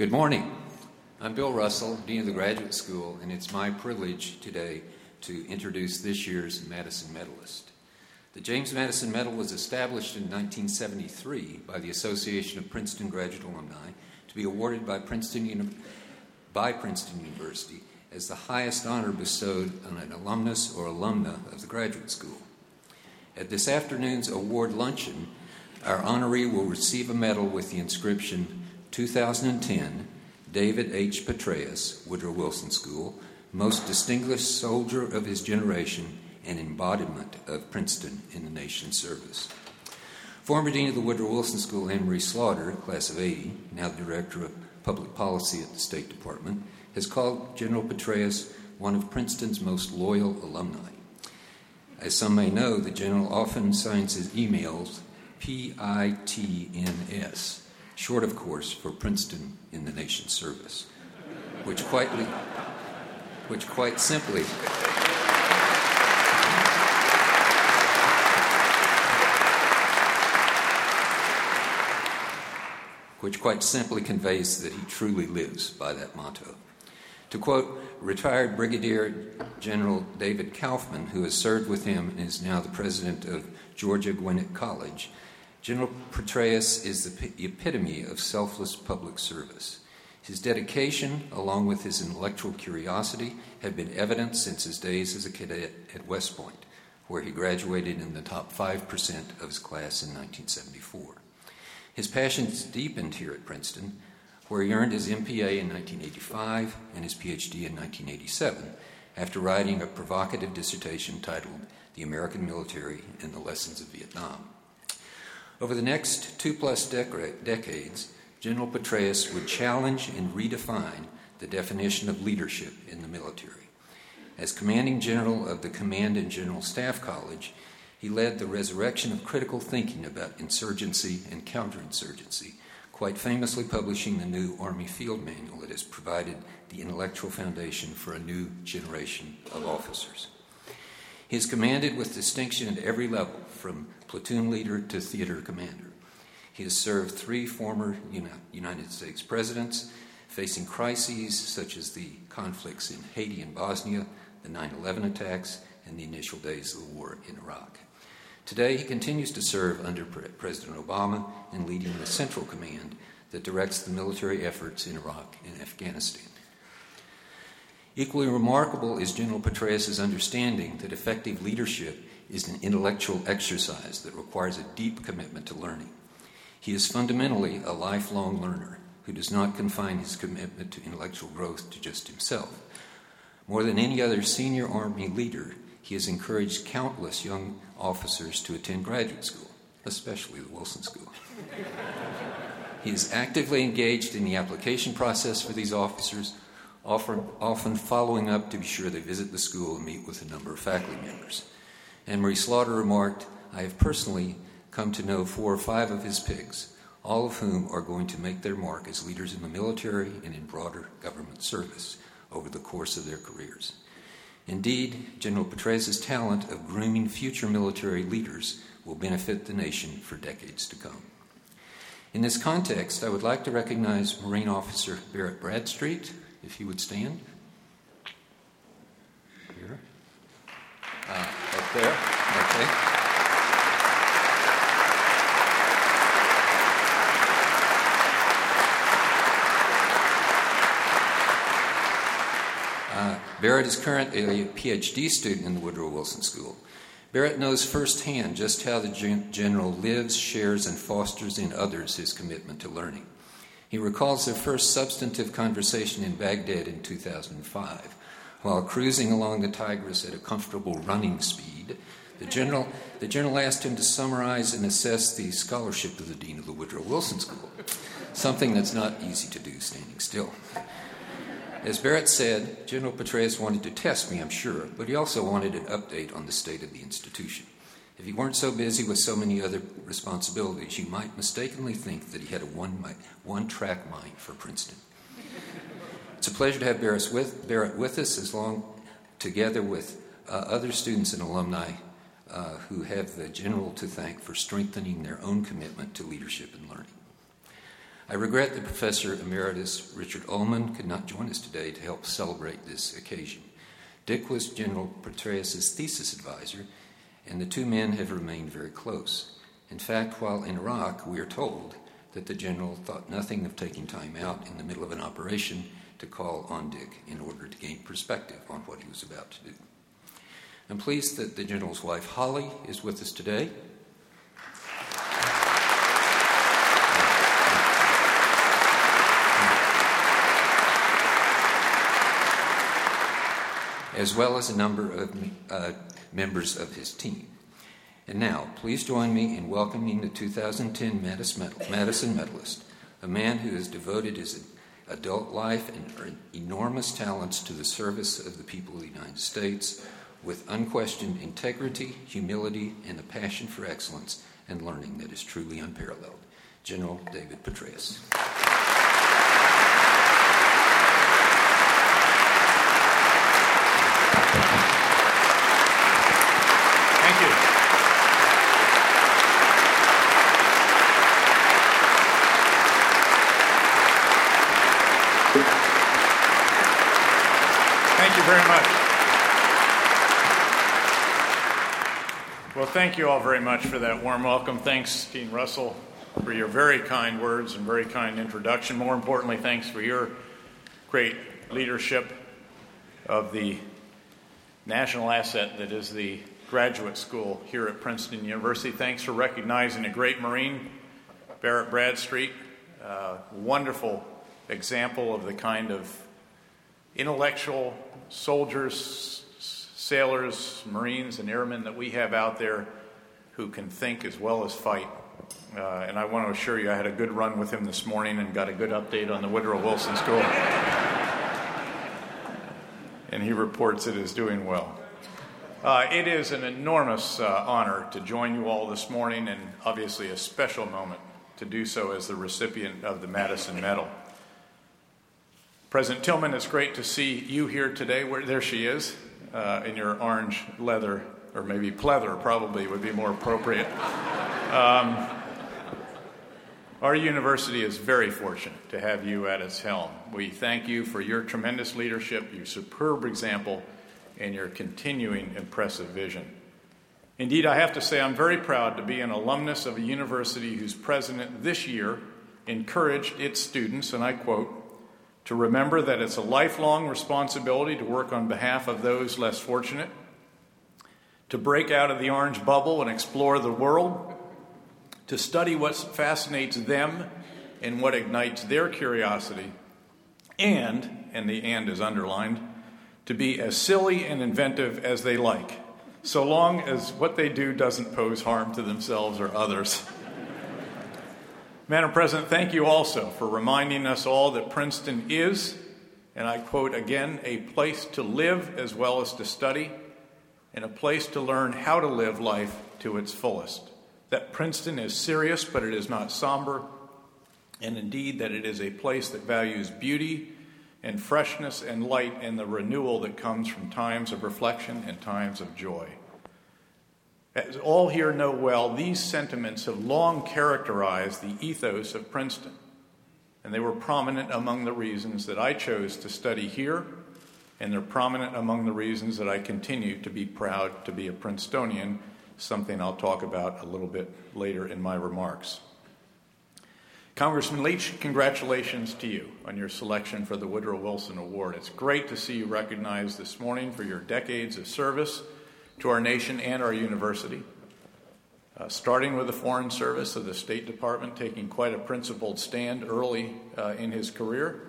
Good morning. I'm Bill Russell, Dean of the Graduate School, and it's my privilege today to introduce this year's Madison Medalist. The James Madison Medal was established in 1973 by the Association of Princeton Graduate Alumni to be awarded by Princeton, Uni- by Princeton University as the highest honor bestowed on an alumnus or alumna of the graduate school. At this afternoon's award luncheon, our honoree will receive a medal with the inscription 2010 David H. Petraeus, Woodrow Wilson School, most distinguished soldier of his generation and embodiment of Princeton in the nation's service. Former Dean of the Woodrow Wilson School, Anne-Marie Slaughter, class of 80, now the Director of Public Policy at the State Department, has called General Petraeus one of Princeton's most loyal alumni. As some may know, the General often signs his emails P-I-T-N-S, short, of course, for Princeton in the nation's service, which quite, which quite simply which quite simply conveys that he truly lives by that motto. To quote retired Brigadier General David Kaufman, who has served with him and is now the president of Georgia Gwinnett College, General Petraeus is the epitome of selfless public service. His dedication, along with his intellectual curiosity, have been evident since his days as a cadet at West Point, where he graduated in the top 5% of his class in 1974. His passions deepened here at Princeton, where he earned his MPA in 1985 and his PhD in 1987 after writing a provocative dissertation titled The American Military and the Lessons of Vietnam. Over the next two plus dec- decades, General Petraeus would challenge and redefine the definition of leadership in the military. As commanding general of the Command and General Staff College, he led the resurrection of critical thinking about insurgency and counterinsurgency, quite famously publishing the new Army Field Manual that has provided the intellectual foundation for a new generation of officers. He is commanded with distinction at every level, from platoon leader to theater commander. He has served three former United States presidents, facing crises such as the conflicts in Haiti and Bosnia, the 9 11 attacks, and the initial days of the war in Iraq. Today, he continues to serve under President Obama in leading the Central Command that directs the military efforts in Iraq and Afghanistan. Equally remarkable is General Petraeus' understanding that effective leadership is an intellectual exercise that requires a deep commitment to learning. He is fundamentally a lifelong learner who does not confine his commitment to intellectual growth to just himself. More than any other senior Army leader, he has encouraged countless young officers to attend graduate school, especially the Wilson School. he is actively engaged in the application process for these officers, often, following up to be sure they visit the school and meet with a number of faculty members. Anne Marie Slaughter remarked, I have personally come to know four or five of his pigs, all of whom are going to make their mark as leaders in the military and in broader government service over the course of their careers. Indeed, General Petraeus' talent of grooming future military leaders will benefit the nation for decades to come. In this context, I would like to recognize Marine Officer Barrett Bradstreet, if he would stand. Here. Uh, there. Okay. Uh, Barrett is currently a PhD student in the Woodrow Wilson School. Barrett knows firsthand just how the general lives, shares, and fosters in others his commitment to learning. He recalls their first substantive conversation in Baghdad in 2005. While cruising along the Tigris at a comfortable running speed, the general, the general asked him to summarize and assess the scholarship of the dean of the Woodrow Wilson School, something that's not easy to do standing still. As Barrett said, General Petraeus wanted to test me, I'm sure, but he also wanted an update on the state of the institution. If he weren't so busy with so many other responsibilities, you might mistakenly think that he had a one, one track mind for Princeton. It's a pleasure to have Barrett with, Barrett with us, as long together with other students and alumni uh, who have the general to thank for strengthening their own commitment to leadership and learning. I regret that Professor Emeritus Richard Ullman could not join us today to help celebrate this occasion. Dick was General Petraeus' thesis advisor, and the two men have remained very close. In fact, while in Iraq, we are told that the general thought nothing of taking time out in the middle of an operation to call on Dick in order to gain perspective on what he was about to do. I'm pleased that the general's wife, Holly, is with us today. as well as a number of uh, members of his team. And now, please join me in welcoming the 2010 Madison Medalist, a man who has devoted his adult life and enormous talents to the service of the people of the United States with unquestioned integrity, humility, and a passion for excellence and learning that is truly unparalleled. General David Petraeus. Thank you. Thank you very much. Thank you all very much for that warm welcome. Thanks, Dean Russell, for your very kind words and very kind introduction. More importantly, thanks for your great leadership of the national asset that is the graduate school here at Princeton University. Thanks for recognizing a great Marine, Barrett Bradstreet. Uh, wonderful example of the kind of intellectual soldiers, sailors, Marines, and airmen that we have out there who can think as well as fight. Uh, and I want to assure you, I had a good run with him this morning and got a good update on the Woodrow Wilson School. and he reports it is doing well. Uh, it is an enormous uh, honor to join you all this morning, and obviously a special moment to do so as the recipient of the Madison Medal. President Tilghman, it's great to see you here today. Where, there she is, uh, in your orange leather, or maybe pleather, probably would be more appropriate. Um, our university is very fortunate to have you at its helm. We thank you for your tremendous leadership, your superb example, and your continuing impressive vision. Indeed, I have to say I'm very proud to be an alumnus of a university whose president this year encouraged its students, and I quote, to remember that it's a lifelong responsibility to work on behalf of those less fortunate, to break out of the orange bubble and explore the world, to study what fascinates them and what ignites their curiosity, and, and the and is underlined, to be as silly and inventive as they like, so long as what they do doesn't pose harm to themselves or others. Madam President, thank you also for reminding us all that Princeton is, and I quote again, a place to live as well as to study, and a place to learn how to live life to its fullest. That Princeton is serious, but it is not somber, and indeed that it is a place that values beauty and freshness and light and the renewal that comes from times of reflection and times of joy. As all here know well, these sentiments have long characterized the ethos of Princeton, and they were prominent among the reasons that I chose to study here, and they're prominent among the reasons that I continue to be proud to be a Princetonian, something I'll talk about a little bit later in my remarks. Congressman Leach, congratulations to you on your selection for the Woodrow Wilson Award. It's great to see you recognized this morning for your decades of service to our nation and our university. Uh, starting with the Foreign Service of the State Department, taking quite a principled stand early uh, in his career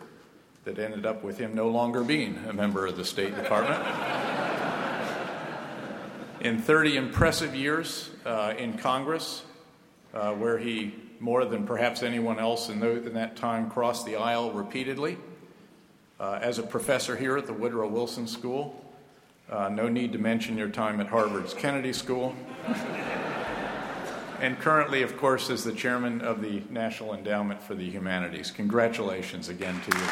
that ended up with him no longer being a member of the State Department. in 30 impressive years uh, in Congress, uh, where he, more than perhaps anyone else in, those, in that time, crossed the aisle repeatedly. Uh, as a professor here at the Woodrow Wilson School, uh, no need to mention your time at Harvard's Kennedy School. and currently, of course, is the chairman of the National Endowment for the Humanities. Congratulations again to you.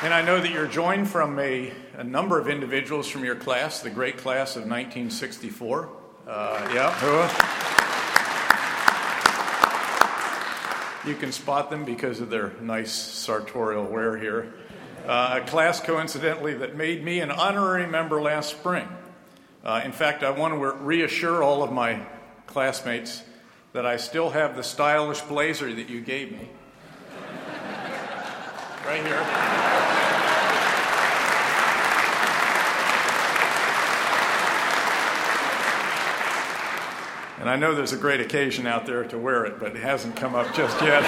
And I know that you're joined from a, a number of individuals from your class, the great class of 1964. Uh, yeah. You can spot them because of their nice sartorial wear here. Uh, a class, coincidentally, that made me an honorary member last spring. Uh, in fact, I want to reassure all of my classmates that I still have the stylish blazer that you gave me. right here. And I know there's a great occasion out there to wear it, but it hasn't come up just yet.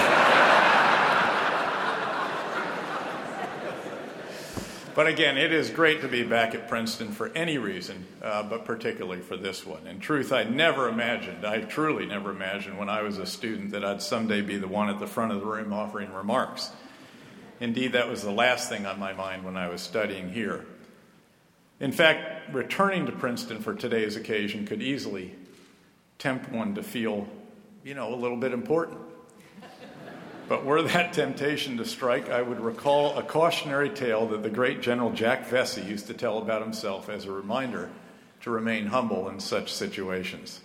but again, it is great to be back at Princeton for any reason, uh, but particularly for this one. In truth, I never imagined, I truly never imagined when I was a student that I'd someday be the one at the front of the room offering remarks. Indeed, that was the last thing on my mind when I was studying here. In fact, returning to Princeton for today's occasion could easily tempt one to feel, you know, a little bit important. But were that temptation to strike, I would recall a cautionary tale that the great General Jack Vessey used to tell about himself as a reminder to remain humble in such situations.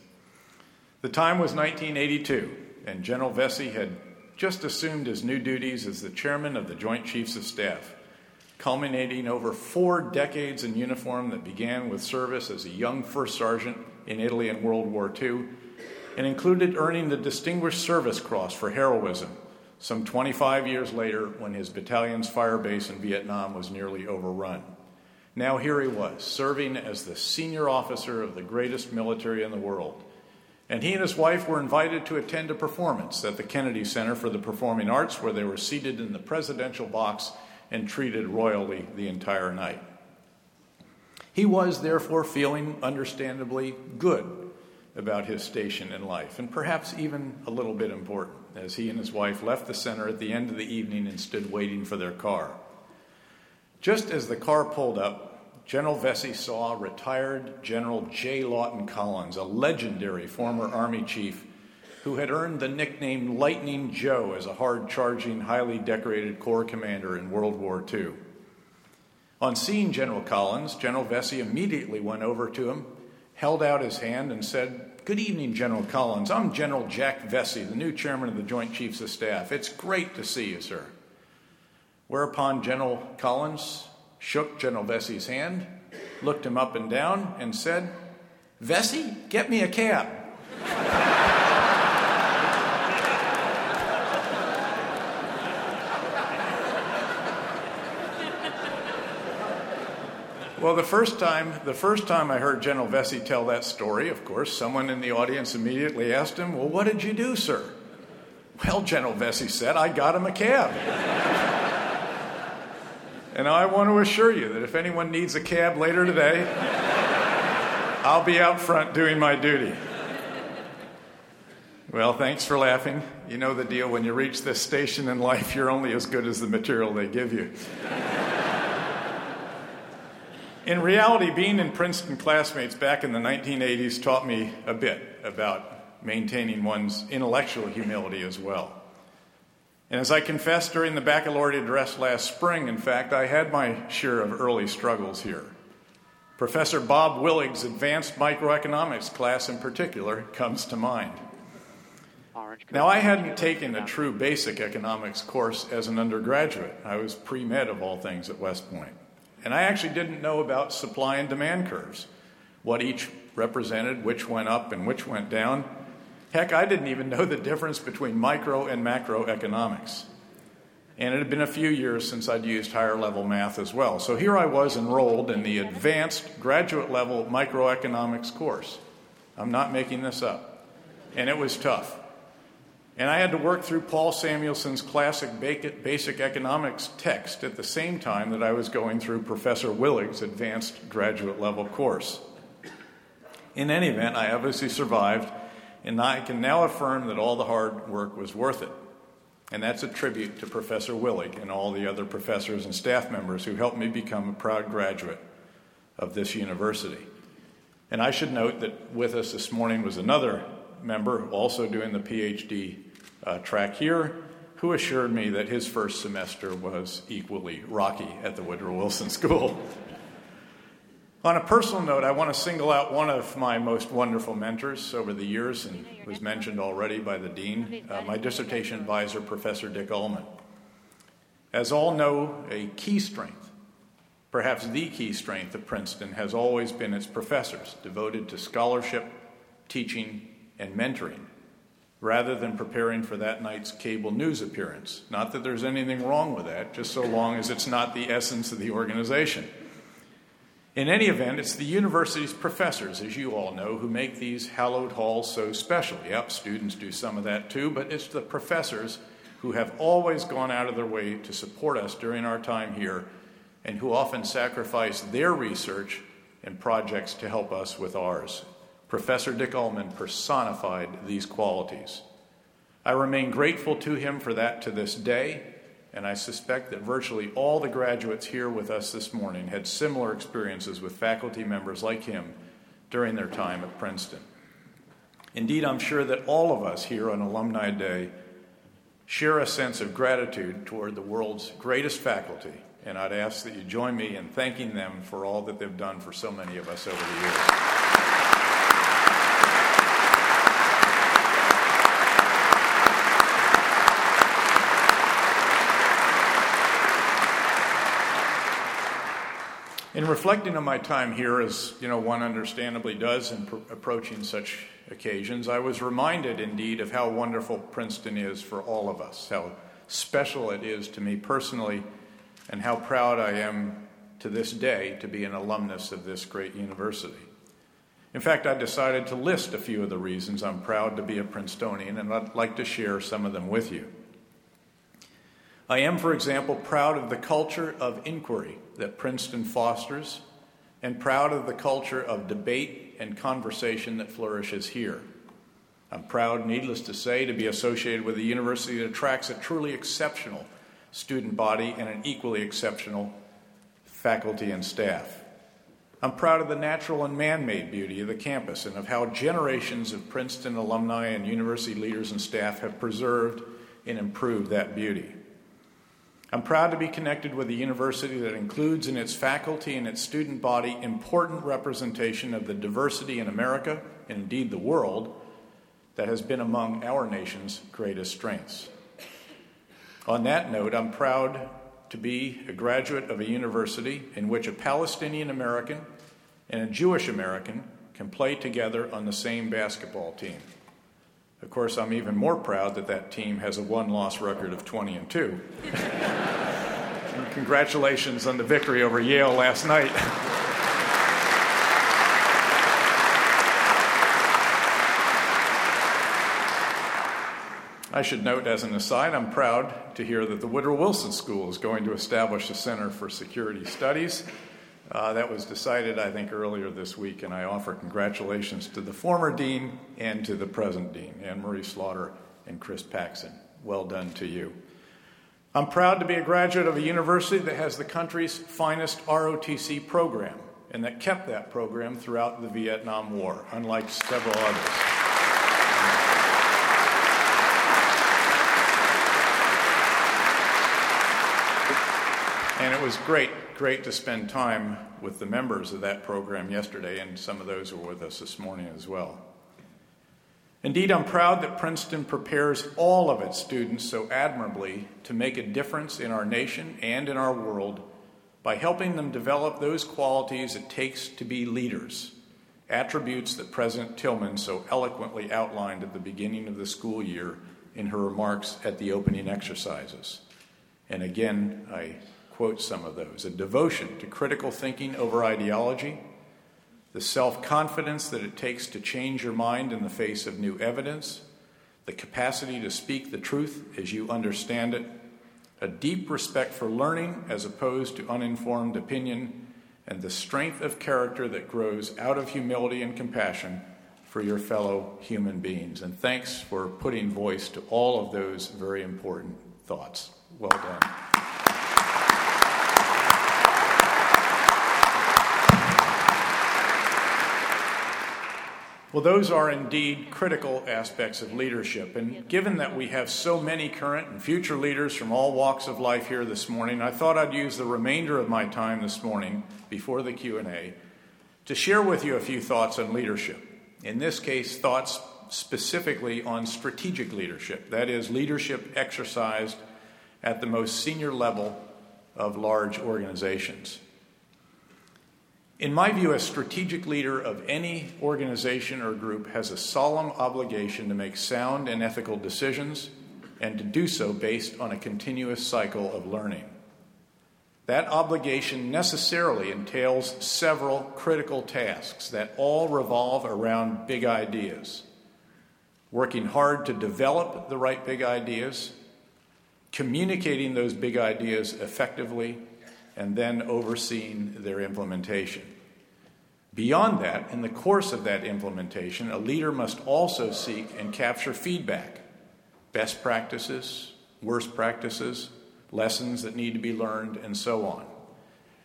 The time was 1982, and General Vessey had just assumed his new duties as the chairman of the Joint Chiefs of Staff, culminating over four decades in uniform that began with service as a young first sergeant in Italy in World War II, and included earning the Distinguished Service Cross for heroism some 25 years later when his battalion's fire base in Vietnam was nearly overrun. Now here he was, serving as the senior officer of the greatest military in the world. And he and his wife were invited to attend a performance at the Kennedy Center for the Performing Arts, where they were seated in the presidential box and treated royally the entire night. He was therefore feeling understandably good about his station in life, and perhaps even a little bit important, as he and his wife left the center at the end of the evening and stood waiting for their car. Just as the car pulled up, General Vessey saw retired General J. Lawton Collins, a legendary former Army chief who had earned the nickname Lightning Joe as a hard charging, highly decorated Corps commander in World War II. On seeing General Collins, General Vessey immediately went over to him, held out his hand, and said, Good evening, General Collins. I'm General Jack Vessey, the new chairman of the Joint Chiefs of Staff. It's great to see you, sir. Whereupon General Collins shook General Vessey's hand, looked him up and down, and said, Vessey, get me a cab. Well, the first time, the first time I heard General Vessey tell that story, of course, someone in the audience immediately asked him, "Well, what did you do, sir?" Well, General Vessey said, "I got him a cab." and I want to assure you that if anyone needs a cab later today, I'll be out front doing my duty. Well, thanks for laughing. You know the deal. When you reach this station in life, you're only as good as the material they give you. In reality, being in Princeton classmates back in the 1980s taught me a bit about maintaining one's intellectual humility as well. And as I confessed during the baccalaureate address last spring, in fact, I had my share of early struggles here. Professor Bob Willig's advanced microeconomics class, in particular, comes to mind. Now, I hadn't taken a true basic economics course as an undergraduate. I was pre med of all things at West Point. And I actually didn't know about supply and demand curves, what each represented, which went up and which went down. Heck, I didn't even know the difference between micro and macroeconomics. And it had been a few years since I'd used higher level math as well. So here I was enrolled in the advanced graduate level microeconomics course. I'm not making this up. And it was tough. And I had to work through Paul Samuelson's classic basic economics text at the same time that I was going through Professor Willig's advanced graduate level course. In any event, I obviously survived, and I can now affirm that all the hard work was worth it. And that's a tribute to Professor Willig and all the other professors and staff members who helped me become a proud graduate of this university. And I should note that with us this morning was another member also doing the PhD uh, track here, who assured me that his first semester was equally rocky at the Woodrow Wilson School. On a personal note, I want to single out one of my most wonderful mentors over the years, and was mentioned already by the dean, uh, my dissertation advisor, Professor Dick Ullman. As all know, a key strength, perhaps the key strength of Princeton, has always been its professors, devoted to scholarship, teaching, and mentoring rather than preparing for that night's cable news appearance. Not that there's anything wrong with that, just so long as it's not the essence of the organization. In any event, it's the university's professors, as you all know, who make these hallowed halls so special. Yep, students do some of that too, but it's the professors who have always gone out of their way to support us during our time here and who often sacrifice their research and projects to help us with ours. Professor Dick Ullman personified these qualities. I remain grateful to him for that to this day, and I suspect that virtually all the graduates here with us this morning had similar experiences with faculty members like him during their time at Princeton. Indeed, I'm sure that all of us here on Alumni Day share a sense of gratitude toward the world's greatest faculty, and I'd ask that you join me in thanking them for all that they've done for so many of us over the years. In reflecting on my time here, as you know, one understandably does in pr- approaching such occasions, I was reminded indeed of how wonderful Princeton is for all of us, how special it is to me personally, and how proud I am to this day to be an alumnus of this great university. In fact, I decided to list a few of the reasons I'm proud to be a Princetonian, and I'd like to share some of them with you. I am, for example, proud of the culture of inquiry that Princeton fosters and proud of the culture of debate and conversation that flourishes here. I'm proud, needless to say, to be associated with a university that attracts a truly exceptional student body and an equally exceptional faculty and staff. I'm proud of the natural and man made beauty of the campus and of how generations of Princeton alumni and university leaders and staff have preserved and improved that beauty. I'm proud to be connected with a university that includes in its faculty and its student body important representation of the diversity in America and indeed the world that has been among our nation's greatest strengths. On that note, I'm proud to be a graduate of a university in which a Palestinian American and a Jewish American can play together on the same basketball team. Of course, I'm even more proud that that team has a one loss record of 20 and 2. and congratulations on the victory over Yale last night. I should note, as an aside, I'm proud to hear that the Woodrow Wilson School is going to establish a Center for Security Studies. Uh, that was decided, I think, earlier this week, and I offer congratulations to the former dean and to the present dean, Anne Marie Slaughter and Chris Paxson. Well done to you. I'm proud to be a graduate of a university that has the country's finest ROTC program and that kept that program throughout the Vietnam War, unlike several others. And it was great great to spend time with the members of that program yesterday, and some of those were with us this morning as well. Indeed, I'm proud that Princeton prepares all of its students so admirably to make a difference in our nation and in our world by helping them develop those qualities it takes to be leaders, attributes that President Tilghman so eloquently outlined at the beginning of the school year in her remarks at the opening exercises. And again, I quote some of those a devotion to critical thinking over ideology, the self confidence that it takes to change your mind in the face of new evidence, the capacity to speak the truth as you understand it, a deep respect for learning as opposed to uninformed opinion, and the strength of character that grows out of humility and compassion for your fellow human beings. And thanks for putting voice to all of those very important thoughts. Well done. Well, those are indeed critical aspects of leadership. And given that we have so many current and future leaders from all walks of life here this morning, I thought I'd use the remainder of my time this morning before the Q&A to share with you a few thoughts on leadership. In this case, thoughts specifically on strategic leadership, that is leadership exercised at the most senior level of large organizations. In my view, a strategic leader of any organization or group has a solemn obligation to make sound and ethical decisions and to do so based on a continuous cycle of learning. That obligation necessarily entails several critical tasks that all revolve around big ideas. Working hard to develop the right big ideas, communicating those big ideas effectively, and then overseeing their implementation. Beyond that, in the course of that implementation, a leader must also seek and capture feedback best practices, worst practices, lessons that need to be learned, and so on.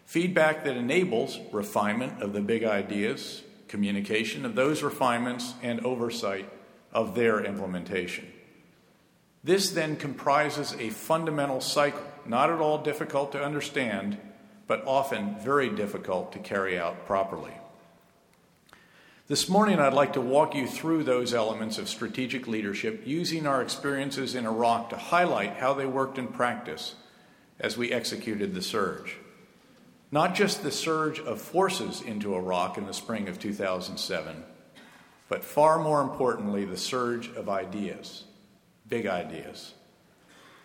Feedback that enables refinement of the big ideas, communication of those refinements, and oversight of their implementation. This then comprises a fundamental cycle, not at all difficult to understand, but often very difficult to carry out properly. This morning, I'd like to walk you through those elements of strategic leadership using our experiences in Iraq to highlight how they worked in practice as we executed the surge. Not just the surge of forces into Iraq in the spring of 2007, but far more importantly, the surge of ideas big ideas.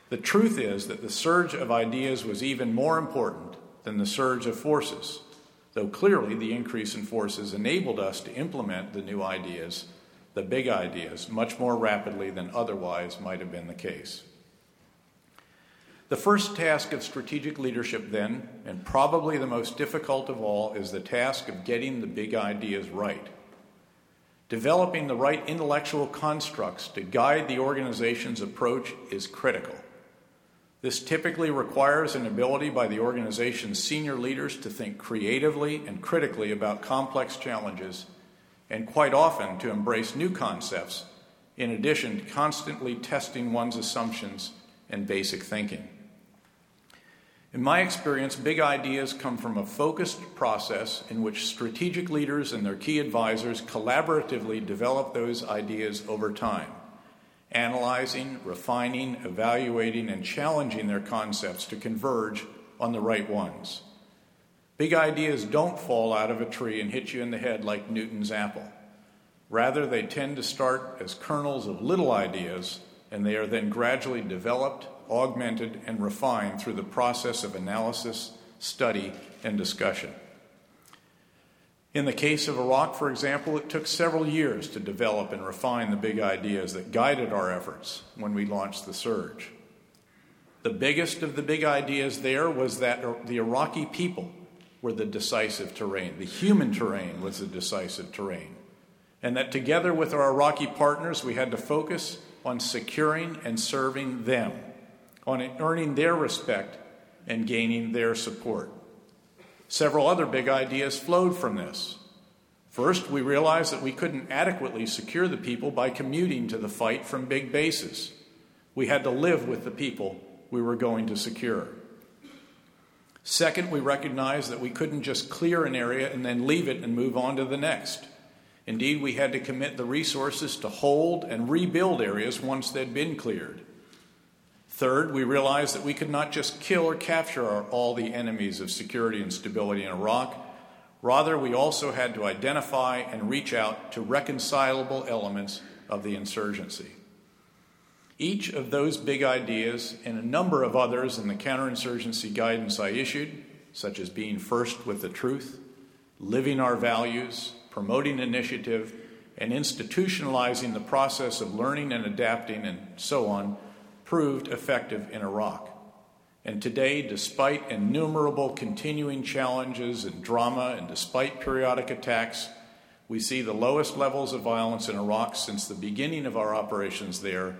The truth is that the surge of ideas was even more important than the surge of forces, though clearly the increase in forces enabled us to implement the new ideas, the big ideas, much more rapidly than otherwise might have been the case. The first task of strategic leadership, then, and probably the most difficult of all, is the task of getting the big ideas right. Developing the right intellectual constructs to guide the organization's approach is critical. This typically requires an ability by the organization's senior leaders to think creatively and critically about complex challenges, and quite often to embrace new concepts, in addition to constantly testing one's assumptions and basic thinking. In my experience, big ideas come from a focused process in which strategic leaders and their key advisors collaboratively develop those ideas over time, analyzing, refining, evaluating, and challenging their concepts to converge on the right ones. Big ideas don't fall out of a tree and hit you in the head like Newton's apple. Rather, they tend to start as kernels of little ideas, and they are then gradually developed augmented, and refined through the process of analysis, study, and discussion. In the case of Iraq, for example, it took several years to develop and refine the big ideas that guided our efforts when we launched the surge. The biggest of the big ideas there was that the Iraqi people were the decisive terrain, the human terrain was the decisive terrain, and that together with our Iraqi partners, we had to focus on securing and serving them on earning their respect and gaining their support. Several other big ideas flowed from this. First, we realized that we couldn't adequately secure the people by commuting to the fight from big bases. We had to live with the people we were going to secure. Second, we recognized that we couldn't just clear an area and then leave it and move on to the next. Indeed, we had to commit the resources to hold and rebuild areas once they'd been cleared. Third, we realized that we could not just kill or capture our, all the enemies of security and stability in Iraq. Rather, we also had to identify and reach out to reconcilable elements of the insurgency. Each of those big ideas and a number of others in the counterinsurgency guidance I issued, such as being first with the truth, living our values, promoting initiative, and institutionalizing the process of learning and adapting, and so on, proved effective in Iraq. And today, despite innumerable continuing challenges and drama, and despite periodic attacks, we see the lowest levels of violence in Iraq since the beginning of our operations there,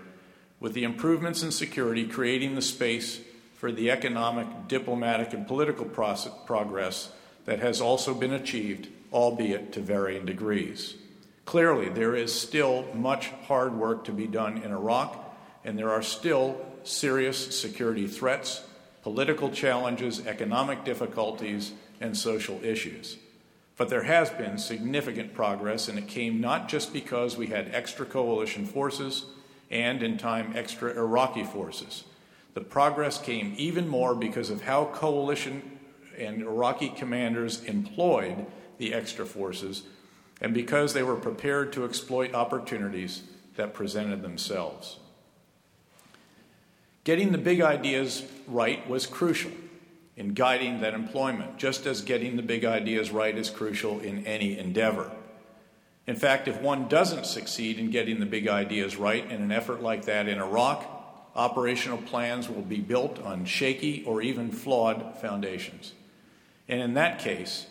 with the improvements in security creating the space for the economic, diplomatic, and political progress that has also been achieved, albeit to varying degrees. Clearly, there is still much hard work to be done in Iraq, and there are still serious security threats, political challenges, economic difficulties, and social issues. But there has been significant progress, and it came not just because we had extra coalition forces and, in time, extra Iraqi forces. The progress came even more because of how coalition and Iraqi commanders employed the extra forces and because they were prepared to exploit opportunities that presented themselves. Getting the big ideas right was crucial in guiding that employment, just as getting the big ideas right is crucial in any endeavor. In fact, if one doesn't succeed in getting the big ideas right in an effort like that in Iraq, operational plans will be built on shaky or even flawed foundations. And in that case,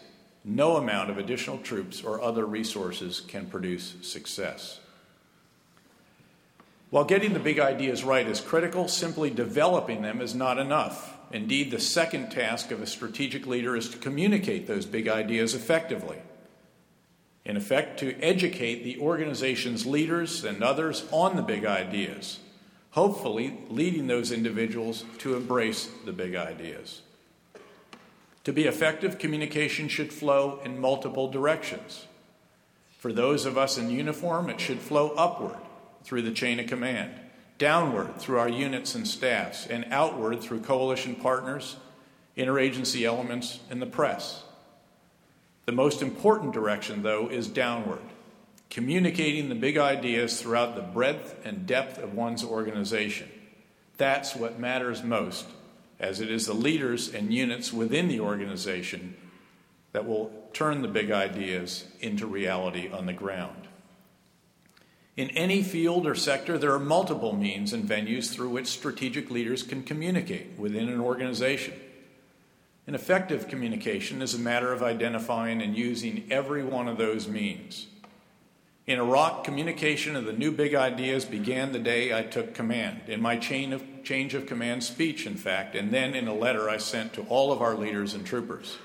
no amount of additional troops or other resources can produce success. While getting the big ideas right is critical, simply developing them is not enough. Indeed, the second task of a strategic leader is to communicate those big ideas effectively. In effect, to educate the organization's leaders and others on the big ideas hopefully leading those individuals to embrace the big ideas. To be effective, communication should flow in multiple directions. For those of us in uniform, it should flow upward through the chain of command, downward through our units and staffs, and outward through coalition partners, interagency elements, and the press. The most important direction, though, is downward communicating the big ideas throughout the breadth and depth of one's organization. That's what matters most, as it is the leaders and units within the organization that will turn the big ideas into reality on the ground. In any field or sector, there are multiple means and venues through which strategic leaders can communicate within an organization. An effective communication is a matter of identifying and using every one of those means. In Iraq, communication of the new big ideas began the day I took command, in my of, change of command speech, in fact, and then in a letter I sent to all of our leaders and troopers.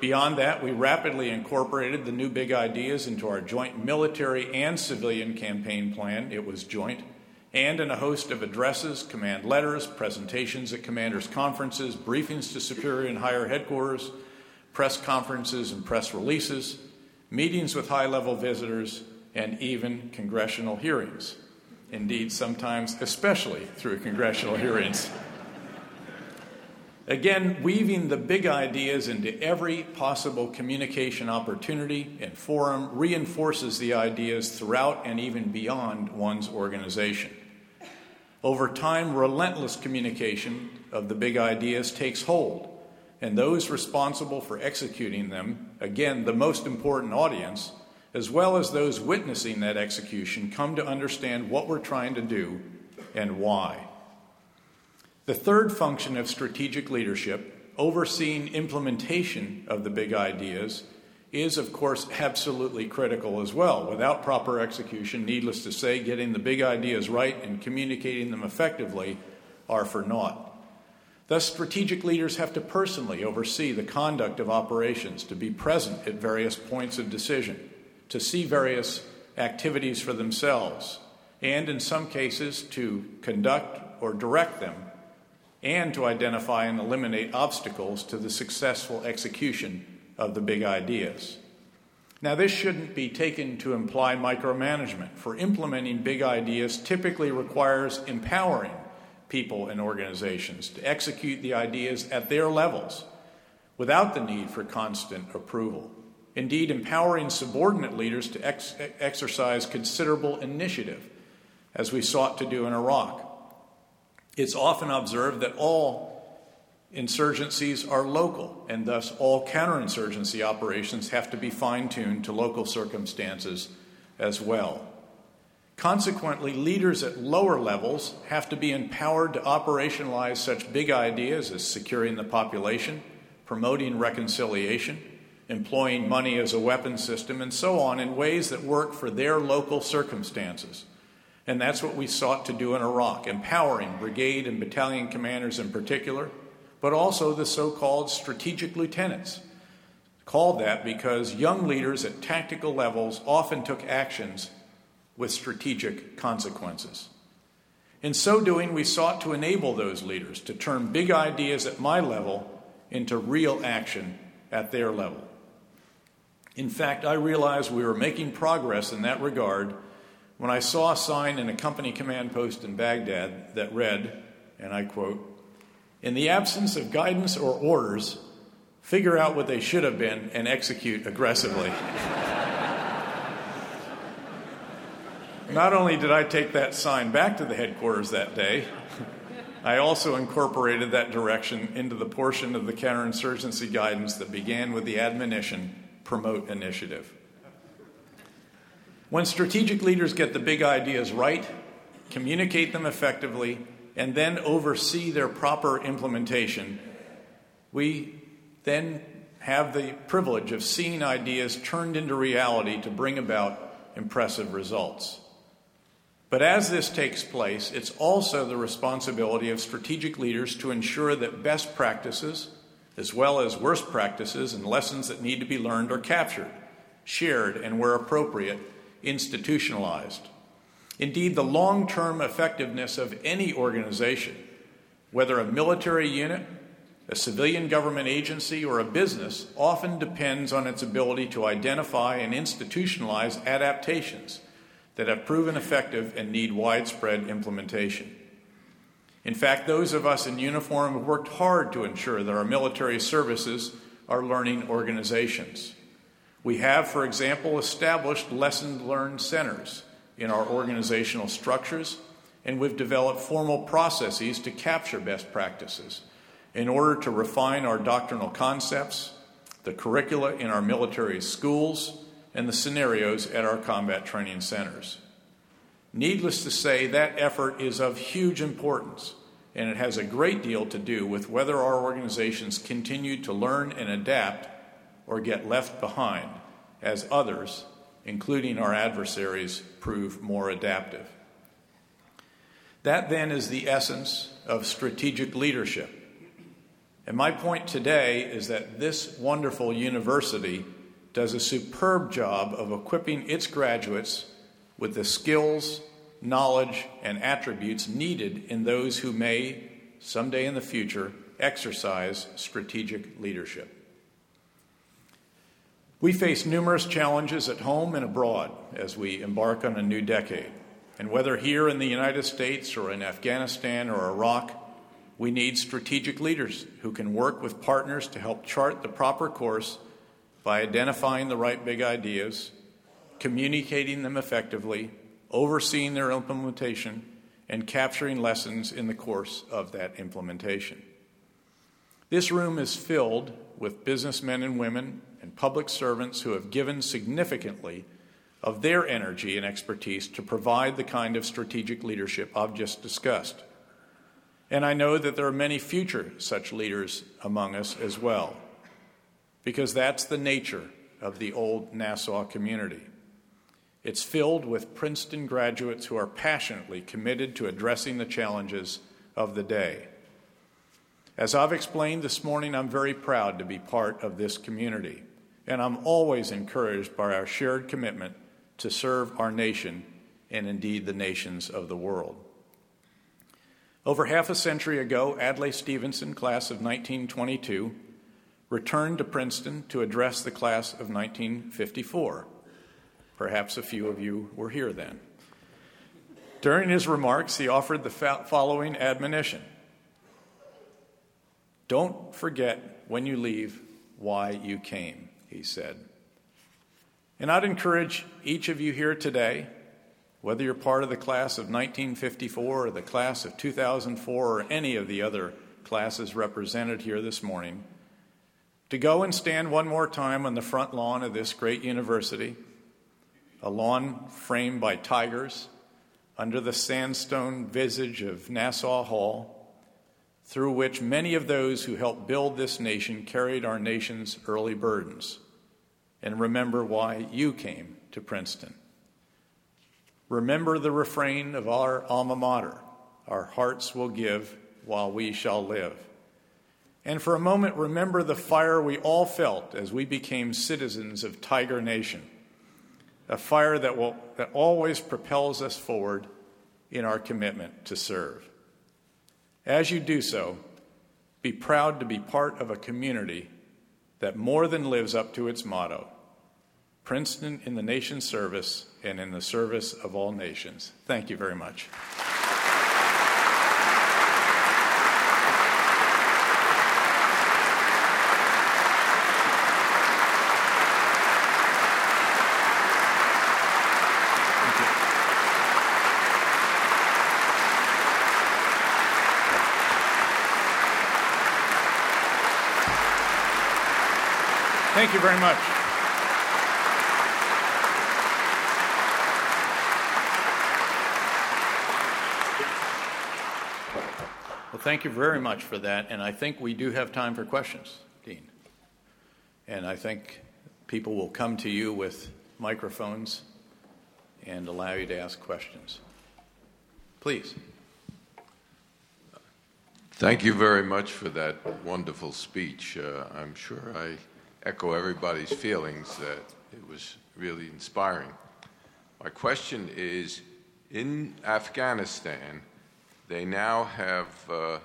Beyond that, we rapidly incorporated the new big ideas into our joint military and civilian campaign plan. It was joint. And in a host of addresses, command letters, presentations at commanders' conferences, briefings to superior and higher headquarters, press conferences, and press releases meetings with high level visitors, and even congressional hearings. Indeed, sometimes, especially through congressional hearings. Again, weaving the big ideas into every possible communication opportunity and forum reinforces the ideas throughout and even beyond one's organization. Over time, relentless communication of the big ideas takes hold and those responsible for executing them, again, the most important audience, as well as those witnessing that execution, come to understand what we're trying to do and why. The third function of strategic leadership, overseeing implementation of the big ideas, is, of course, absolutely critical as well. Without proper execution, needless to say, getting the big ideas right and communicating them effectively are for naught. Thus, strategic leaders have to personally oversee the conduct of operations, to be present at various points of decision, to see various activities for themselves, and in some cases to conduct or direct them, and to identify and eliminate obstacles to the successful execution of the big ideas. Now, this shouldn't be taken to imply micromanagement, for implementing big ideas typically requires empowering people and organizations to execute the ideas at their levels without the need for constant approval. Indeed, empowering subordinate leaders to ex- exercise considerable initiative, as we sought to do in Iraq. It's often observed that all insurgencies are local, and thus all counterinsurgency operations have to be fine tuned to local circumstances as well. Consequently, leaders at lower levels have to be empowered to operationalize such big ideas as securing the population, promoting reconciliation, employing money as a weapon system, and so on in ways that work for their local circumstances. And that's what we sought to do in Iraq, empowering brigade and battalion commanders in particular, but also the so called strategic lieutenants called that because young leaders at tactical levels often took actions with strategic consequences. In so doing, we sought to enable those leaders to turn big ideas at my level into real action at their level. In fact, I realized we were making progress in that regard when I saw a sign in a company command post in Baghdad that read, and I quote, In the absence of guidance or orders, figure out what they should have been and execute aggressively. Not only did I take that sign back to the headquarters that day, I also incorporated that direction into the portion of the counterinsurgency guidance that began with the admonition promote initiative. When strategic leaders get the big ideas right, communicate them effectively, and then oversee their proper implementation, we then have the privilege of seeing ideas turned into reality to bring about impressive results. But as this takes place, it's also the responsibility of strategic leaders to ensure that best practices, as well as worst practices and lessons that need to be learned, are captured, shared, and where appropriate, institutionalized. Indeed, the long term effectiveness of any organization, whether a military unit, a civilian government agency, or a business, often depends on its ability to identify and institutionalize adaptations that have proven effective and need widespread implementation. In fact, those of us in uniform have worked hard to ensure that our military services are learning organizations. We have, for example, established lesson learned centers in our organizational structures, and we've developed formal processes to capture best practices in order to refine our doctrinal concepts, the curricula in our military schools, and the scenarios at our combat training centers. Needless to say, that effort is of huge importance, and it has a great deal to do with whether our organizations continue to learn and adapt or get left behind as others, including our adversaries, prove more adaptive. That then is the essence of strategic leadership. And my point today is that this wonderful university does a superb job of equipping its graduates with the skills, knowledge, and attributes needed in those who may, someday in the future, exercise strategic leadership. We face numerous challenges at home and abroad as we embark on a new decade. And whether here in the United States or in Afghanistan or Iraq, we need strategic leaders who can work with partners to help chart the proper course by identifying the right big ideas, communicating them effectively, overseeing their implementation, and capturing lessons in the course of that implementation. This room is filled with businessmen and women and public servants who have given significantly of their energy and expertise to provide the kind of strategic leadership I've just discussed. And I know that there are many future such leaders among us as well because that's the nature of the old Nassau community. It's filled with Princeton graduates who are passionately committed to addressing the challenges of the day. As I've explained this morning, I'm very proud to be part of this community, and I'm always encouraged by our shared commitment to serve our nation and indeed the nations of the world. Over half a century ago, Adlai Stevenson, class of 1922, returned to Princeton to address the class of 1954. Perhaps a few of you were here then. During his remarks, he offered the following admonition Don't forget when you leave why you came, he said. And I'd encourage each of you here today, whether you're part of the class of 1954 or the class of 2004 or any of the other classes represented here this morning, to go and stand one more time on the front lawn of this great university, a lawn framed by tigers under the sandstone visage of Nassau Hall, through which many of those who helped build this nation carried our nation's early burdens. And remember why you came to Princeton. Remember the refrain of our alma mater our hearts will give while we shall live And for a moment, remember the fire we all felt as we became citizens of Tiger Nation, a fire that, will, that always propels us forward in our commitment to serve. As you do so, be proud to be part of a community that more than lives up to its motto Princeton in the nation's service and in the service of all nations. Thank you very much. Thank you very much. Well, thank you very much for that. And I think we do have time for questions, Dean. And I think people will come to you with microphones and allow you to ask questions. Please. Thank you very much for that wonderful speech. Uh, I'm sure I echo everybody's feelings that it was really inspiring. My question is in Afghanistan, they now have uh,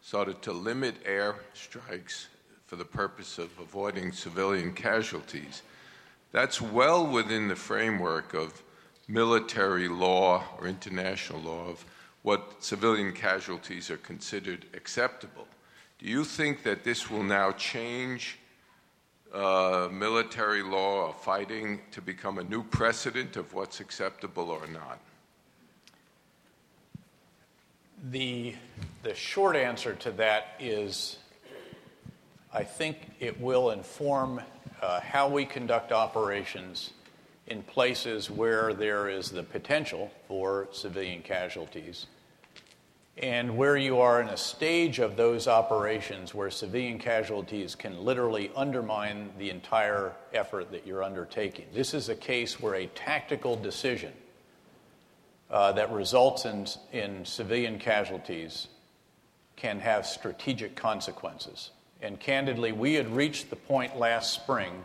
started to limit air strikes for the purpose of avoiding civilian casualties. That's well within the framework of military law or international law of what civilian casualties are considered acceptable. Do you think that this will now change uh, military law of fighting to become a new precedent of what's acceptable or not? The, the short answer to that is I think it will inform uh, how we conduct operations in places where there is the potential for civilian casualties and where you are in a stage of those operations where civilian casualties can literally undermine the entire effort that you're undertaking. This is a case where a tactical decision uh, that results in, in civilian casualties can have strategic consequences. And candidly, we had reached the point last spring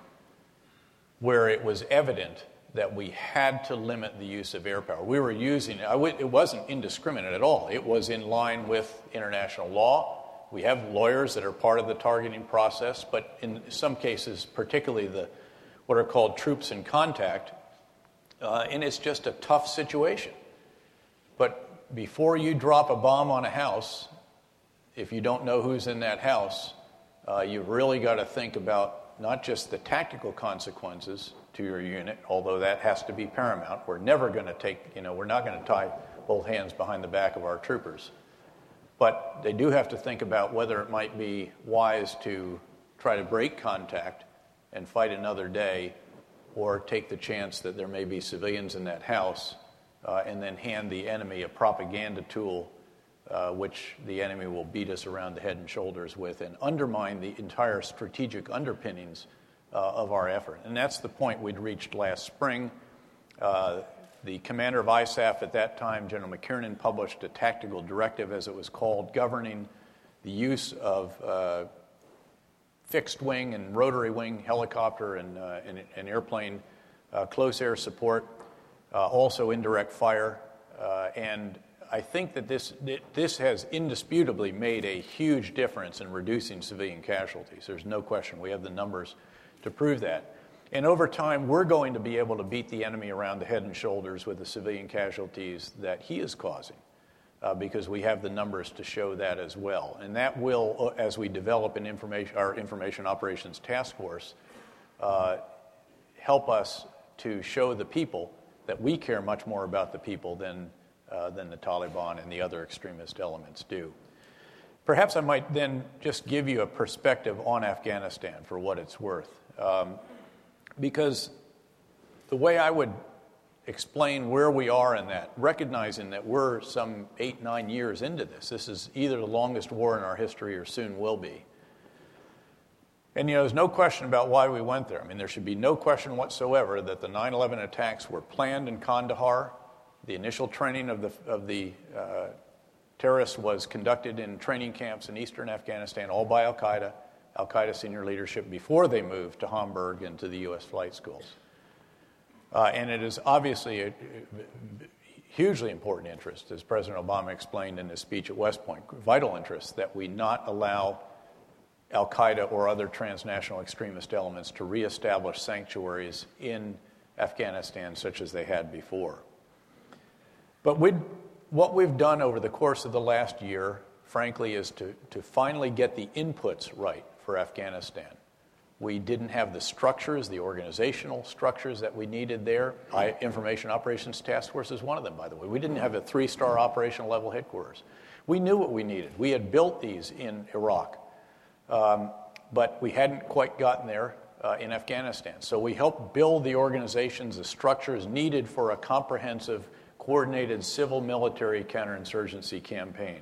where it was evident that we had to limit the use of air power. We were using it, it wasn't indiscriminate at all. It was in line with international law. We have lawyers that are part of the targeting process, but in some cases, particularly the what are called troops in contact, uh, and it's just a tough situation. But before you drop a bomb on a house, if you don't know who's in that house, uh, you've really got to think about not just the tactical consequences, to your unit, although that has to be paramount. We're never going to take, you know, we're not going to tie both hands behind the back of our troopers. But they do have to think about whether it might be wise to try to break contact and fight another day or take the chance that there may be civilians in that house uh, and then hand the enemy a propaganda tool uh, which the enemy will beat us around the head and shoulders with and undermine the entire strategic underpinnings of our effort. And that's the point we'd reached last spring. Uh, the commander of ISAF at that time, General McKiernan, published a tactical directive, as it was called, governing the use of uh, fixed wing and rotary wing helicopter and, uh, and, and airplane uh, close air support, uh, also indirect fire. and I think that this, this has indisputably made a huge difference in reducing civilian casualties. There's no question. We have the numbers to prove that. And over time, we're going to be able to beat the enemy around the head and shoulders with the civilian casualties that he is causing. Uh, because we have the numbers to show that as well. And that will, uh, as we develop an information, our information operations task force, uh, help us to show the people that we care much more about the people than, uh, than the Taliban and the other extremist elements do. Perhaps I might then just give you a perspective on Afghanistan for what it's worth. Um, because the way I would explain where we are in that, recognizing that we're some eight, nine years into this, this is either the longest war in our history or soon will be. And you know, there's no question about why we went there. I mean, there should be no question whatsoever that the 9 11 attacks were planned in Kandahar. The initial training of the, of the uh, terrorists was conducted in training camps in eastern Afghanistan, all by Al Qaeda, Al Qaeda senior leadership, before they moved to Hamburg and to the U.S. flight schools. Uh, and it is obviously a, hugely important interest, as President Obama explained in his speech at West Point, vital interest that we not allow Al Qaeda or other transnational extremist elements to reestablish sanctuaries in Afghanistan such as they had before. But what we've done over the course of the last year, frankly, is to, to finally get the inputs right for Afghanistan. We didn't have the structures, the organizational structures that we needed there. I, Information Operations Task Force is one of them, by the way. We didn't have a three star operational level headquarters. We knew what we needed. We had built these in Iraq, um, but we hadn't quite gotten there uh, in Afghanistan. So we helped build the organizations, the structures needed for a comprehensive, coordinated civil military counterinsurgency campaign.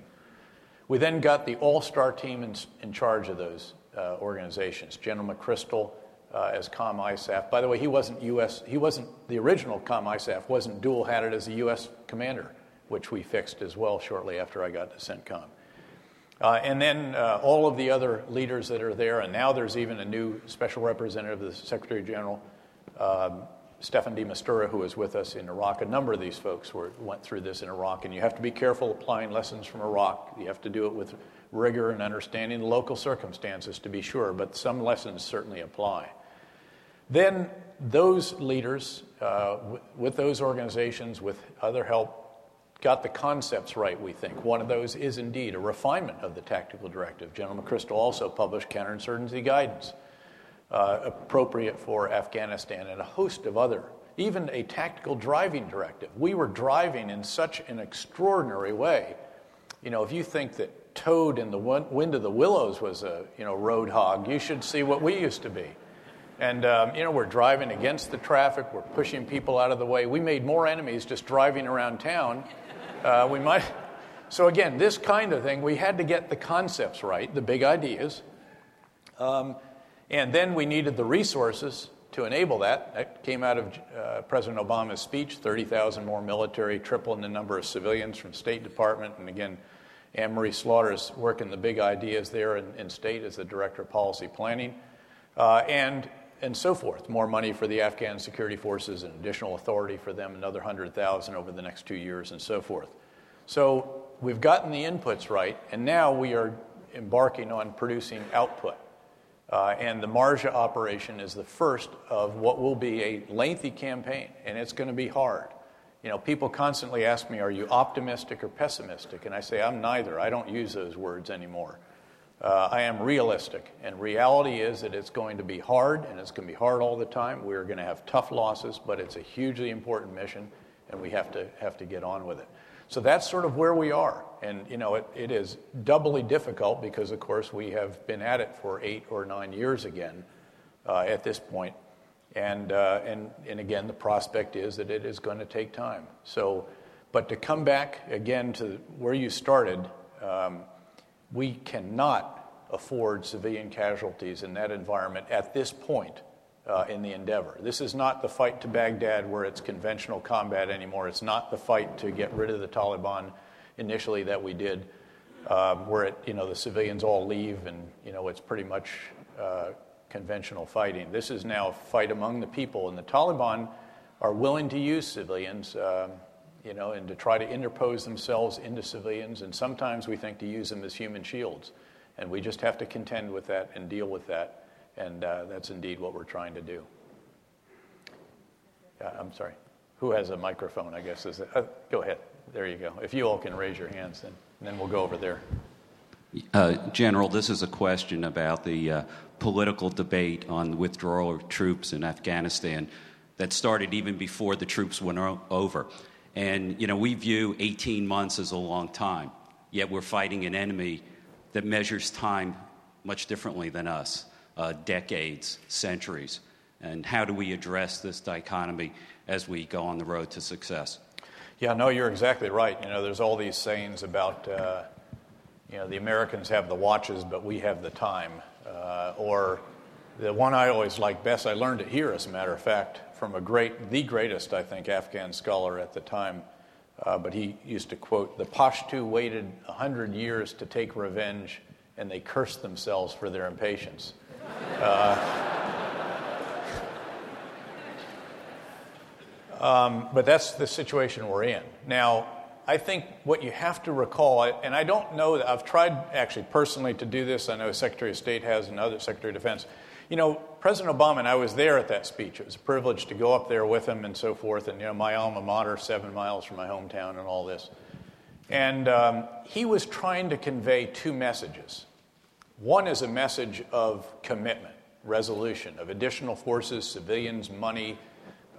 We then got the all star team in, in charge of those uh, organizations. General McChrystal uh, as COM ISAF. By the way, he wasn't U.S. He wasn't the original COM ISAF. wasn't dual hatted as a U.S. commander, which we fixed as well shortly after I got to CENTCOM. Uh, and then uh, all of the other leaders that are there, and now there's even a new special representative, the Secretary General, Staffan de who is with us in Iraq. A number of these folks were, went through this in Iraq, and you have to be careful applying lessons from Iraq. You have to do it with rigor and understanding the local circumstances to be sure, but some lessons certainly apply. Then those leaders, uh, w- with those organizations, with other help, got the concepts right, we think. One of those is indeed a refinement of the tactical directive. General McChrystal also published counterinsurgency guidance uh, appropriate for Afghanistan and a host of other, even a tactical driving directive. We were driving in such an extraordinary way. You know, if you think that toad in the wind of the willows was a you know road hog. You should see what we used to be. And um, you know we're driving against the traffic. We're pushing people out of the way. We made more enemies just driving around town. Uh, we might. So again, this kind of thing, we had to get the concepts right, the big ideas, um, and then we needed the resources to enable that. That came out of uh, President Obama's speech: 30,000 more military, tripling the number of civilians from State Department, and again Anne Marie Slaughter is working the big ideas there in, in state as the director of policy planning, uh, and and so forth. More money for the Afghan security forces, and additional authority for them, another hundred thousand over the next two years, and so forth. So we've gotten the inputs right, and now we are embarking on producing output. Uh, and the Marja operation is the first of what will be a lengthy campaign, and it's going to be hard. You know, people constantly ask me, Are you optimistic or pessimistic? And I say, I'm neither. I don't use those words anymore. Uh, I am realistic. And reality is that it's going to be hard, and it's going to be hard all the time. We're going to have tough losses, but it's a hugely important mission, and we have to, have to get on with it. So that's sort of where we are. And, you know, it, it is doubly difficult because, of course, we have been at it for eight or nine years again uh, at this point. And, uh, and, and again, the prospect is that it is going to take time. So, but to come back again to where you started, um, we cannot afford civilian casualties in that environment at this point uh, in the endeavor. This is not the fight to Baghdad where it's conventional combat anymore. It's not the fight to get rid of the Taliban initially that we did, um, where it, you know, the civilians all leave and you know, it's pretty much uh, conventional fighting. This is now a fight among the people, and the Taliban are willing to use civilians, um, you know, and to try to interpose themselves into civilians, and sometimes we think to use them as human shields. And we just have to contend with that and deal with that, and uh, that's indeed what we're trying to do. Uh, I'm sorry. Who has a microphone, I guess? Is it, uh, go ahead. There you go. If you all can raise your hands, then, then we'll go over there. Uh, General, this is a question about the uh, political debate on the withdrawal of troops in Afghanistan that started even before the troops went over. And, you know, we view 18 months as a long time, yet we're fighting an enemy that measures time much differently than us uh, decades, centuries. And how do we address this dichotomy as we go on the road to success? Yeah, no, you're exactly right. You know, there's all these sayings about, uh, you know, the Americans have the watches, but we have the time. Uh, or the one I always like best, I learned it here, as a matter of fact, from a great, the greatest, I think, Afghan scholar at the time, Uh, but he used to quote The Pashtu waited 100 years to take revenge, and they cursed themselves for their impatience. Uh, um, but that's the situation we're in. Now, I think what you have to recall, and I don't know that I've tried actually personally to do this. I know Secretary of State has and other Secretary of Defense. You know, President Obama and I was there at that speech. It was a privilege to go up there with him and so forth. And, you know, my alma mater, seven miles from my hometown, and all this. And um, he was trying to convey two messages. One is a message of commitment, resolution, of additional forces, civilians, money,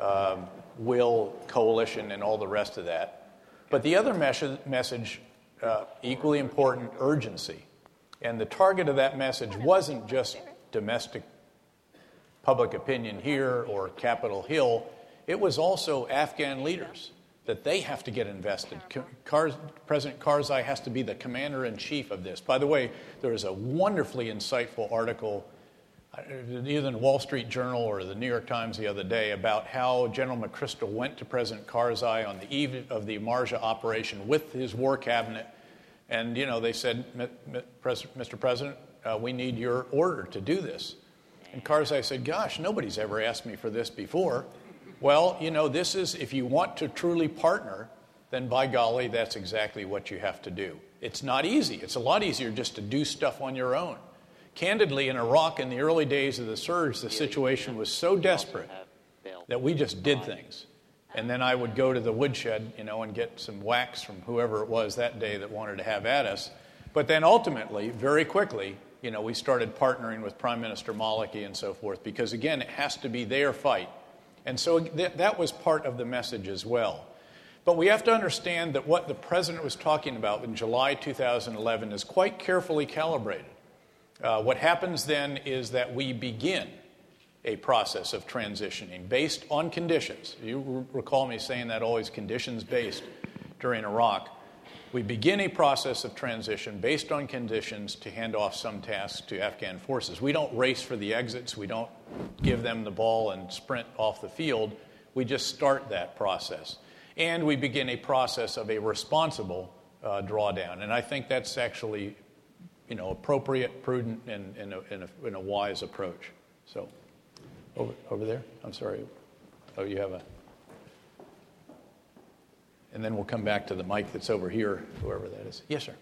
um, will, coalition, and all the rest of that. But the other mes- message, uh, equally important, urgency. And the target of that message wasn't just domestic public opinion here or Capitol Hill, it was also Afghan leaders that they have to get invested. President Karzai has to be the commander in chief of this. By the way, there was a wonderfully insightful article either in the Wall Street Journal or the New York Times the other day about how General McChrystal went to President Karzai on the eve of the Marja operation with his war cabinet. And, you know, they said, Mr. President, uh, we need your order to do this. And Karzai said, Gosh, nobody's ever asked me for this before. Well, you know, this is, if you want to truly partner, then by golly, that's exactly what you have to do. It's not easy. It's a lot easier just to do stuff on your own. Candidly, in Iraq, in the early days of the surge, the situation was so desperate that we just did things. And then I would go to the woodshed, you know, and get some wax from whoever it was that day that wanted to have at us. But then ultimately, very quickly, you know, we started partnering with Prime Minister Maliki and so forth because, again, it has to be their fight. And so th- that was part of the message as well. But we have to understand that what the president was talking about in July 2011 is quite carefully calibrated. Uh, what happens then is that we begin a process of transitioning based on conditions. You recall me saying that always conditions based during Iraq. We begin a process of transition based on conditions to hand off some tasks to Afghan forces. We don't race for the exits, we don't give them the ball and sprint off the field. We just start that process. And we begin a process of a responsible uh, drawdown. And I think that's actually you know, appropriate, prudent, and, and, a, and, a, and a wise approach. So, over, over there, I'm sorry. Oh, you have a. And then we'll come back to the mic that's over here, whoever that is. Yes, sir.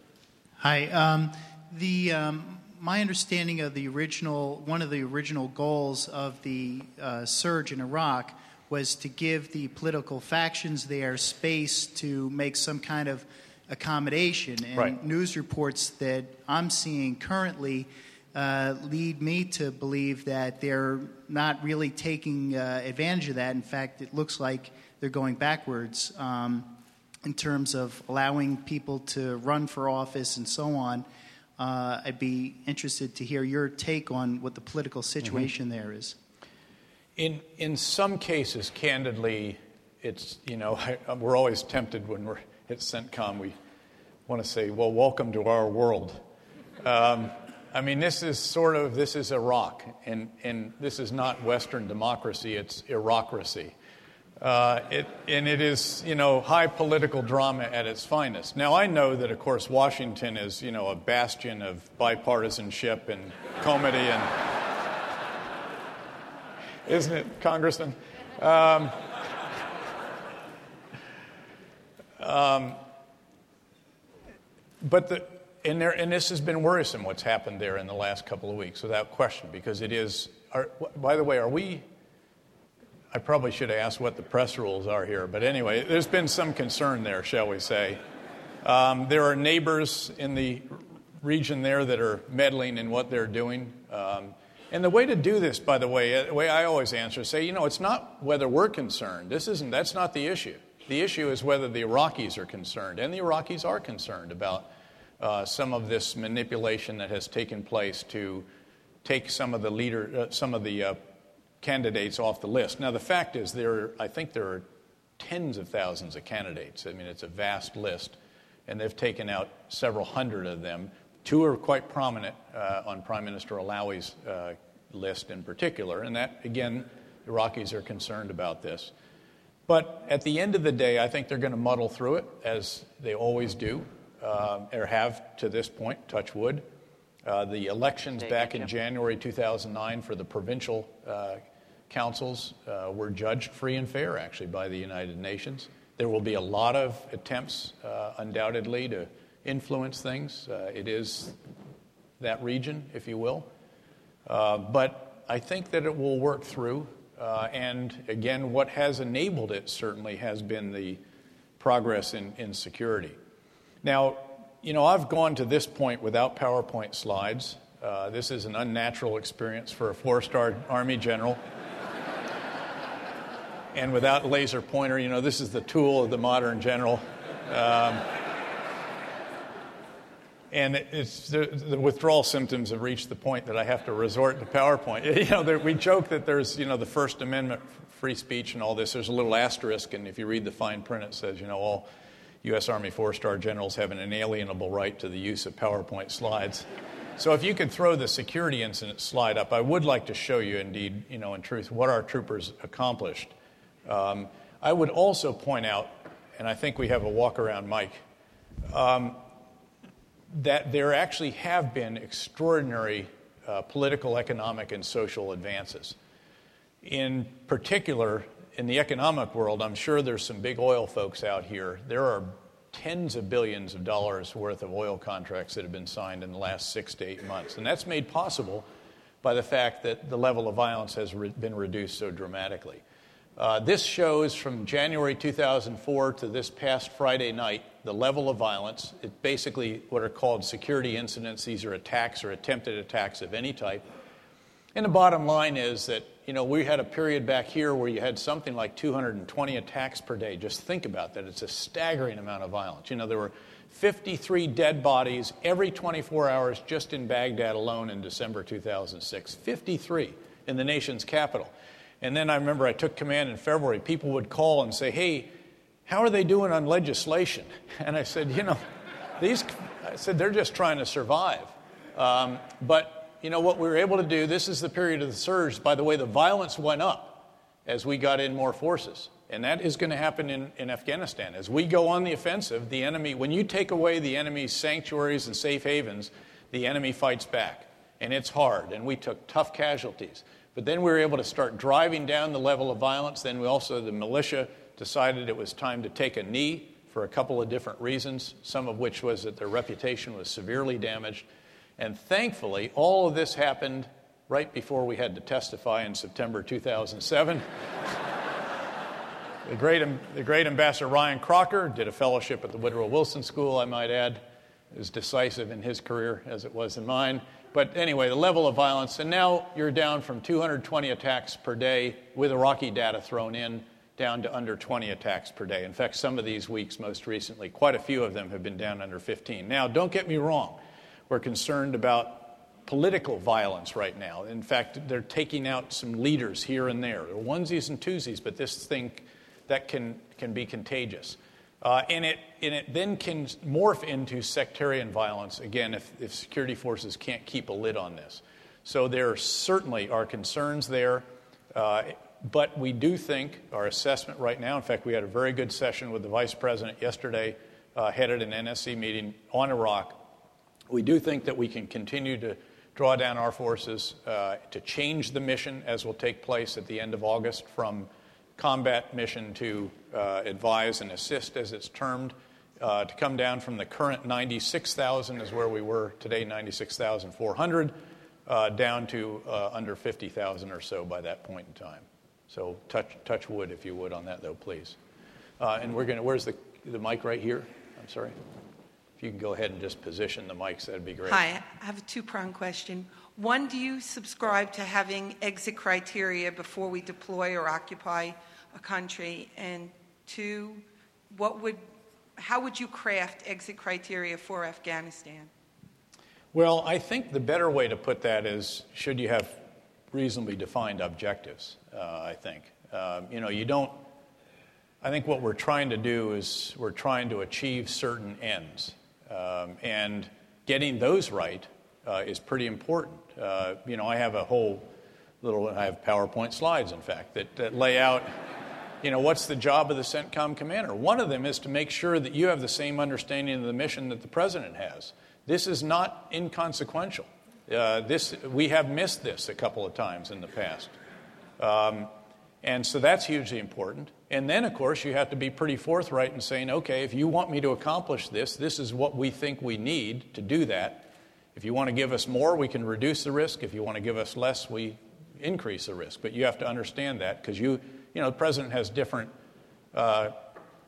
Hi. Um, the um, my understanding of the original one of the original goals of the uh, surge in Iraq was to give the political factions there space to make some kind of accommodation. And right. news reports that I'm seeing currently uh, lead me to believe that they're not really taking uh, advantage of that. In fact, it looks like they're going backwards um, in terms of allowing people to run for office and so on. Uh, I'd be interested to hear your take on what the political mm-hmm. situation mm-hmm. there is. In in some cases, candidly, it's you know I, we're always tempted when we're at CENTCOM, we want to say, well, welcome to our world. Um, I mean, this is sort of, this is Iraq, and, and this is not Western democracy, it's Irocracy. Uh, it, and it is, you know, high political drama at its finest. Now, I know that, of course, Washington is, you know, a bastion of bipartisanship and comity and... Isn't it, Congressman? Um, um, but the, and, there, and this has been worrisome what's happened there in the last couple of weeks, without question, because it is. Are, by the way, are we? I probably should have asked what the press rules are here, but anyway, there's been some concern there, shall we say. Um, there are neighbors in the region there that are meddling in what they're doing. Um, and the way to do this, by the way, the way I always answer, is say, you know, it's not whether we're concerned. This isn't. That's not the issue. The issue is whether the Iraqis are concerned, and the Iraqis are concerned about uh, some of this manipulation that has taken place to take some of the leader, uh, some of the uh, candidates off the list. Now, the fact is, there, I think there are tens of thousands of candidates. I mean, it's a vast list, and they've taken out several hundred of them. Two are quite prominent uh, on Prime Minister Allawi's uh, list in particular, and that again, Iraqis are concerned about this. But at the end of the day, I think they're going to muddle through it, as they always do, uh, or have to this point, touch wood. Uh, the elections back in January 2009 for the provincial uh, councils uh, were judged free and fair, actually, by the United Nations. There will be a lot of attempts, uh, undoubtedly, to influence things. Uh, it is that region, if you will. Uh, but I think that it will work through. Uh, and again, what has enabled it certainly has been the progress in, in security. Now, you know, I've gone to this point without PowerPoint slides. Uh, this is an unnatural experience for a four star Army general. And without laser pointer, you know, this is the tool of the modern general. Um, and it's the, the, withdrawal symptoms have reached the point that I have to resort to PowerPoint. You know, there, we joke that there's you know the First Amendment, free speech, and all this. There's a little asterisk, and if you read the fine print, it says you know all U.S. Army four-star generals have an inalienable right to the use of PowerPoint slides. So if you could throw the security incident slide up, I would like to show you, indeed, you know, in truth, what our troopers accomplished. Um, I would also point out, and I think we have a walk-around mic. Um, that there actually have been extraordinary uh, political, economic, and social advances. In particular, in the economic world, I'm sure there's some big oil folks out here. There are tens of billions of dollars worth of oil contracts that have been signed in the last six to eight months. And that's made possible by the fact that the level of violence has re- been reduced so dramatically. Uh, this shows from January 2004 to this past Friday night the level of violence. It's basically what are called security incidents. These are attacks or attempted attacks of any type. And the bottom line is that, you know, we had a period back here where you had something like 220 attacks per day. Just think about that. It's a staggering amount of violence. You know, there were 53 dead bodies every 24 hours just in Baghdad alone in December 2006. 53 in the nation's capital. And then I remember I took command in February. People would call and say, hey, how are they doing on legislation? And I said, you know, these, I said, they're just trying to survive. Um, but, you know, what we were able to do, this is the period of the surge. By the way, the violence went up as we got in more forces. And that is going to happen in, in Afghanistan. As we go on the offensive, the enemy, when you take away the enemy's sanctuaries and safe havens, the enemy fights back. And it's hard. And we took tough casualties. But then we were able to start driving down the level of violence. Then we also, the militia decided it was time to take a knee for a couple of different reasons, some of which was that their reputation was severely damaged. And thankfully, all of this happened right before we had to testify in September 2007. the, great, the great Ambassador Ryan Crocker did a fellowship at the Woodrow Wilson School, I might add. Was decisive in his career as it was in mine. But anyway, the level of violence, and now you're down from 220 attacks per day with Iraqi data thrown in down to under 20 attacks per day. In fact, some of these weeks, most recently, quite a few of them have been down under 15. Now, don't get me wrong, we're concerned about political violence right now. In fact, they're taking out some leaders here and there. Onesies and twosies, but this thing that can, can be contagious. Uh, and, it, and it then can morph into sectarian violence, again, if, if security forces can't keep a lid on this. So there certainly are concerns there. Uh, but we do think our assessment right now, in fact, we had a very good session with the vice president yesterday, uh, headed an NSC meeting on Iraq. We do think that we can continue to draw down our forces uh, to change the mission, as will take place at the end of August, from combat mission to uh, advise and assist, as it's termed, uh, to come down from the current 96,000 is where we were today, 96,400, uh, down to uh, under 50,000 or so by that point in time. So touch, touch wood, if you would, on that, though, please. Uh, and we're going to, where's the, the mic right here? I'm sorry. If you can go ahead and just position the mics, that'd be great. Hi, I have a two pronged question. One, do you subscribe to having exit criteria before we deploy or occupy a country? And two, what would, how would you craft exit criteria for Afghanistan? Well, I think the better way to put that is should you have reasonably defined objectives, uh, I think. Um, you know, you don't, I think what we're trying to do is we're trying to achieve certain ends. Um, and getting those right uh, is pretty important. Uh, you know, I have a whole little, I have PowerPoint slides, in fact, that, that lay out you know, what's the job of the CENTCOM commander? One of them is to make sure that you have the same understanding of the mission that the president has. This is not inconsequential. Uh, this, we have missed this a couple of times in the past. Um, and so that's hugely important. And then, of course, you have to be pretty forthright in saying, okay, if you want me to accomplish this, this is what we think we need to do that. If you want to give us more, we can reduce the risk. If you want to give us less, we increase the risk. But you have to understand that because you, you know, the president has different uh,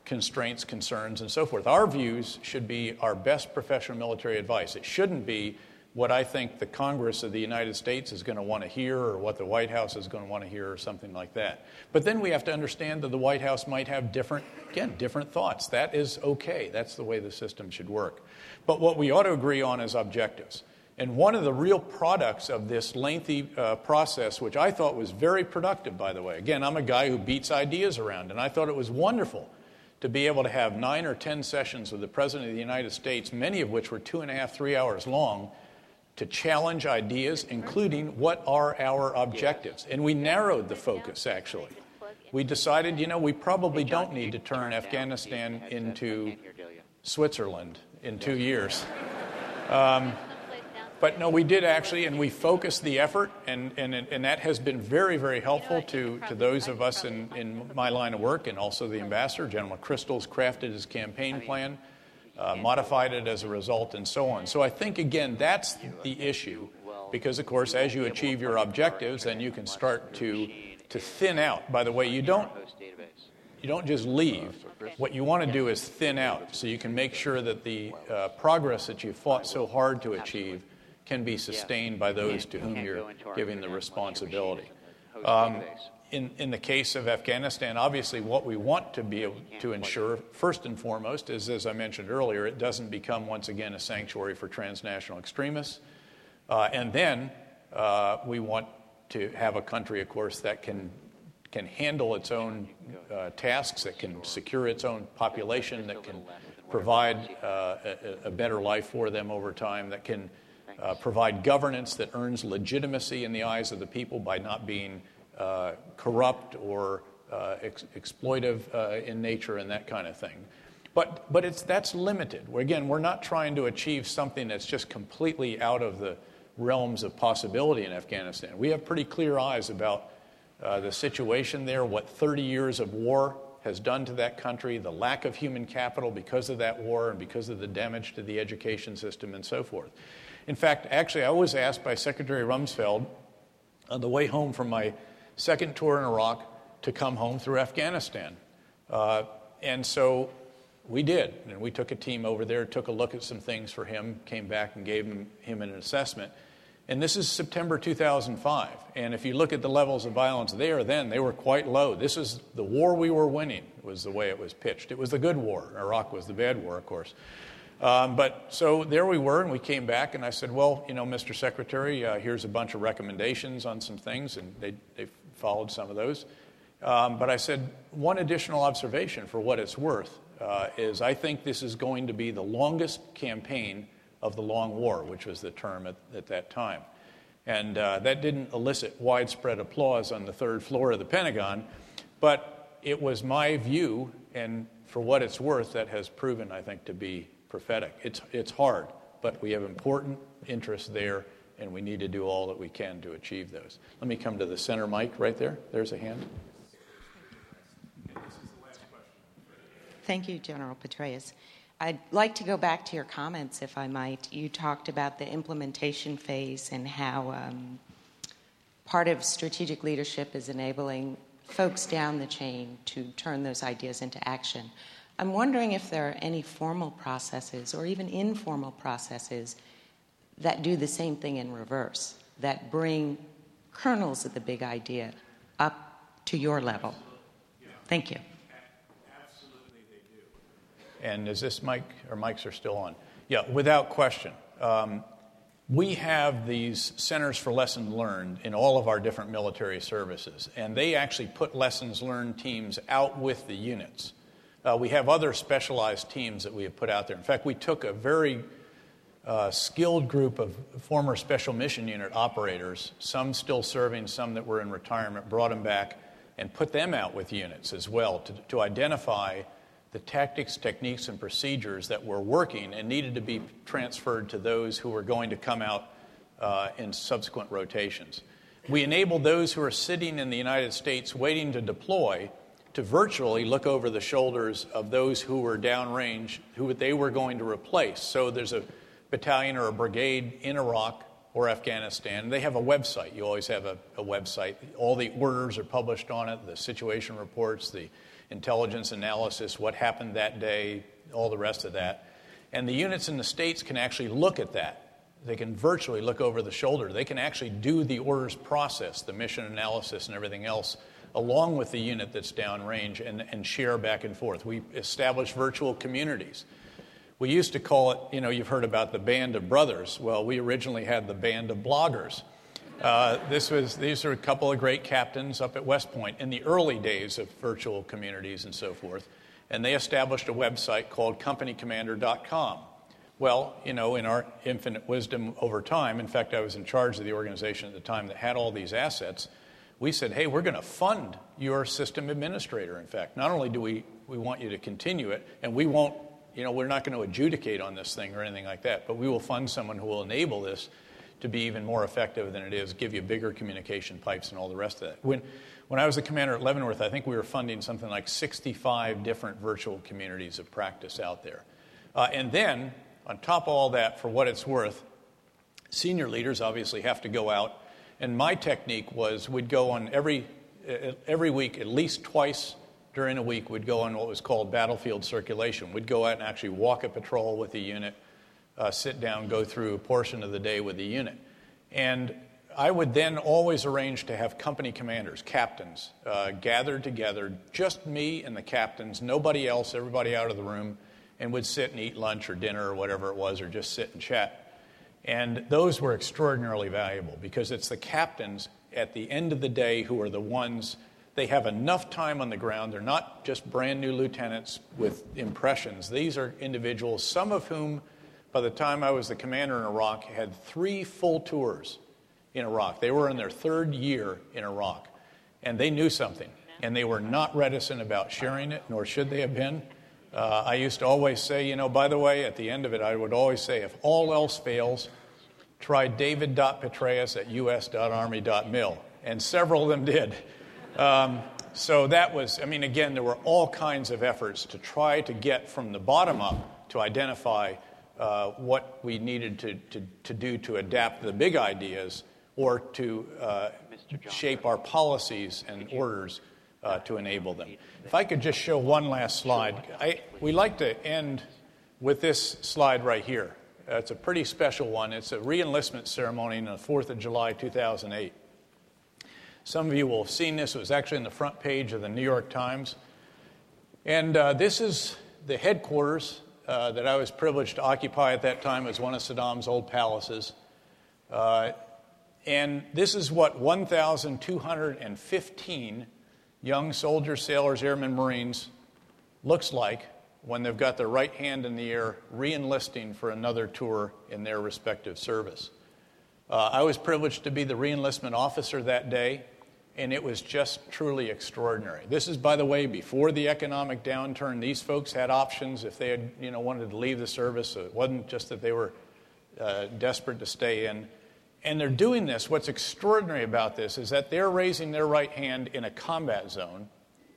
constraints, concerns, and so forth. Our views should be our best professional military advice. It shouldn't be what I think the Congress of the United States is going to want to hear or what the White House is going to want to hear or something like that. But then we have to understand that the White House might have different, again, different thoughts. That is okay. That's the way the system should work. But what we ought to agree on is objectives. And one of the real products of this lengthy uh, process, which I thought was very productive, by the way, again, I'm a guy who beats ideas around, and I thought it was wonderful to be able to have nine or ten sessions with the President of the United States, many of which were two and a half, three hours long, to challenge ideas, including what are our objectives. And we narrowed the focus, actually. We decided, you know, we probably don't need to turn Afghanistan into Switzerland in two years. Um, but no, we did actually, and we focused the effort, and, and, and that has been very, very helpful to, to those of us in, in my line of work and also the ambassador. General McChrystal's crafted his campaign plan uh, modified it as a result, and so on. So I think, again, that's the issue, because, of course, as you achieve your objectives, then you can start to, to thin out. By the way, you don't, you don't just leave. What you want to do is thin out so you can make sure that the uh, progress that you fought so hard to achieve can be sustained by those to whom you're giving the responsibility. Um, in, in the case of Afghanistan, obviously, what we want to be able to ensure, first and foremost, is as I mentioned earlier, it doesn't become once again a sanctuary for transnational extremists. Uh, and then uh, we want to have a country, of course, that can can handle its own uh, tasks, that can secure its own population, that can provide uh, a, a, better life for them over time, that can uh, provide governance that earns legitimacy in the eyes of the people by not being uh, corrupt or uh, ex- exploitive uh, in nature and that kind of thing. But, but it's, that's limited. Again, we're not trying to achieve something that's just completely out of the realms of possibility in Afghanistan. We have pretty clear eyes about uh, the situation there, what 30 years of war has done to that country, the lack of human capital because of that war and because of the damage to the education system and so forth. In fact, actually, I was asked by Secretary Rumsfeld on the way home from my second tour in Iraq to come home through Afghanistan. Uh, and so we did. And we took a team over there, took a look at some things for him, came back and gave him, him an assessment. And this is September 2005. And if you look at the levels of violence there, then they were quite low. This is the war we were winning, was the way it was pitched. It was the good war. Iraq was the bad war, of course. Um, but so there we were, and we came back, and I said, Well, you know, Mr. Secretary, uh, here's a bunch of recommendations on some things, and they, they followed some of those. Um, but I said, one additional observation for what it's worth uh, is I think this is going to be the longest campaign of the Long War, which was the term at, at that time. And uh, that didn't elicit widespread applause on the third floor of the Pentagon, but it was my view, and for what it's worth, that has proven, I think, to be prophetic. It's, it's hard, but we have important interests there and we need to do all that we can to achieve those. Let me come to the center mic right there. There's a hand. Thank you, General Petraeus. I'd like to go back to your comments, if I might. You talked about the implementation phase and how um, part of strategic leadership is enabling folks down the chain to turn those ideas into action. I'm wondering if there are any formal processes or even informal processes that do the same thing in reverse, that bring kernels of the big idea up to your level. Thank you. Absolutely, they do. And is this mic, or mics are still on? Yeah, without question. Um, we have these centers for lessons learned in all of our different military services, and they actually put lessons learned teams out with the units. Uh, we have other specialized teams that we have put out there. In fact, we took a very uh, skilled group of former Special Mission Unit operators, some still serving, some that were in retirement, brought them back and put them out with units as well to, to identify the tactics, techniques, and procedures that were working and needed to be transferred to those who were going to come out uh, in subsequent rotations. We enabled those who are sitting in the United States waiting to deploy to virtually look over the shoulders of those who were downrange, who they were going to replace. So there's a battalion or a brigade in Iraq or Afghanistan. They have a website. You always have a, a website. All the orders are published on it, the situation reports, the intelligence analysis, what happened that day, all the rest of that. And the units in the states can actually look at that. They can virtually look over the shoulder. They can actually do the orders process, the mission analysis, and everything else, along with the unit that's downrange and, and share back and forth. We establish virtual communities. We used to call it, you know, you've heard about the band of brothers. Well, we originally had the band of bloggers. Uh, this was, these are a couple of great captains up at West Point in the early days of virtual communities and so forth. And they established a website called companycommander.com. Well, you know, in our infinite wisdom over time, in fact, I was in charge of the organization at the time that had all these assets. We said, hey, we're going to fund your system administrator, in fact. Not only do we, we want you to continue it, and we won't you know, we're not going to adjudicate on this thing or anything like that, but we will fund someone who will enable this to be even more effective than it is, give you bigger communication pipes and all the rest of that. When, when I was the commander at Leavenworth, I think we were funding something like 65 different virtual communities of practice out there. Uh, and then, on top of all that, for what it's worth, senior leaders obviously have to go out. And my technique was we'd go on every, every week, at least twice during a week we'd go on what was called battlefield circulation. We'd go out and actually walk a patrol with the unit, uh, sit down, go through a portion of the day with the unit. And I would then always arrange to have company commanders, captains, uh, gathered together, just me and the captains, nobody else, everybody out of the room, and would sit and eat lunch or dinner or whatever it was, or just sit and chat. And those were extraordinarily valuable because it's the captains at the end of the day who are the ones they have enough time on the ground. They're not just brand new lieutenants with impressions. These are individuals, some of whom, by the time I was the commander in Iraq, had three full tours in Iraq. They were in their third year in Iraq, and they knew something, and they were not reticent about sharing it, nor should they have been. Uh, I used to always say, you know, by the way, at the end of it, I would always say, if all else fails, try david.petraeus at us.army.mil. And several of them did. Um, so that was, I mean, again, there were all kinds of efforts to try to get from the bottom up to identify uh, what we needed to, to, to, do to adapt the big ideas or to uh, shape our policies and orders to enable them. If I could just show one last slide, we like to end with this slide right here. Uh, it's a pretty special one. It's a reenlistment ceremony on the 4th of July, 2008. Some of you will have seen this. It was actually in the front page of the New York Times. And uh, this is the headquarters uh, that I was privileged to occupy at that time as one of Saddam's old palaces. Uh, and this is what 1,215 young soldiers, sailors, airmen, Marines looks like when they've got their right hand in the air re enlisting for another tour in their respective service. Uh, I was privileged to be the reenlistment officer that day and it was just truly extraordinary. This is, by the way, before the economic downturn. These folks had options if they had, you know, wanted to leave the service. So it wasn't just that they were uh, desperate to stay in. And they're doing this. What's extraordinary about this is that they're raising their right hand in a combat zone,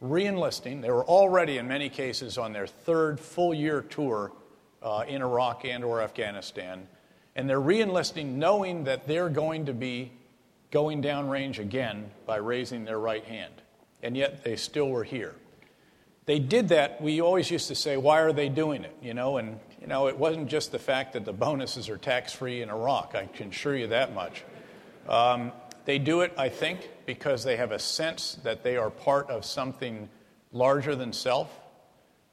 reenlisting. They were already, in many cases, on their third full year tour uh, in Iraq and or Afghanistan, and they're reenlisting, knowing that they're going to be going downrange again by raising their right hand. And yet they still were here. They did that. We always used to say, why are they doing it? You know, and you know, it wasn't just the fact that the bonuses are tax free in Iraq. I can assure you that much. Um, they do it, I think, because they have a sense that they are part of something larger than self.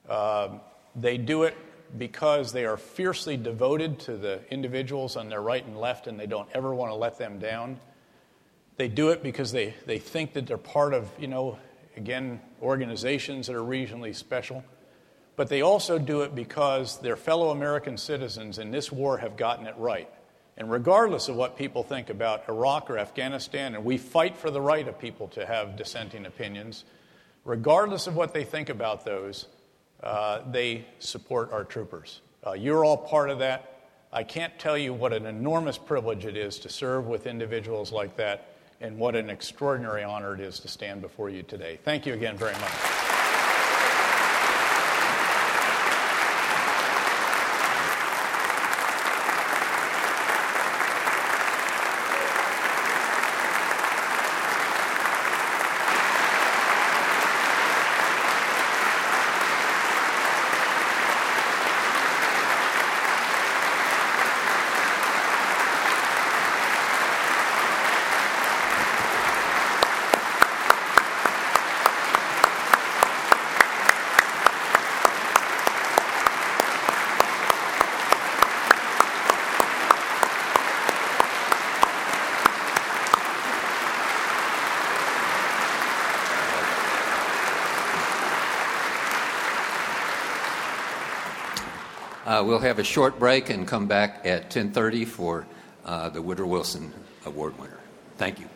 Uh, they do it because they are fiercely devoted to the individuals on their right and left, and they don't ever want to let them down. They do it because they, they think that they're part of, you know, again, organizations that are regionally special. But they also do it because their fellow American citizens in this war have gotten it right. And regardless of what people think about Iraq or Afghanistan, and we fight for the right of people to have dissenting opinions, regardless of what they think about those, uh, they support our troopers. Uh, you're all part of that. I can't tell you what an enormous privilege it is to serve with individuals like that, and what an extraordinary honor it is to stand before you today. Thank you again very much. We'll have a short break and come back at 10:30 for uh, the Woodrow Wilson Award winner. Thank you.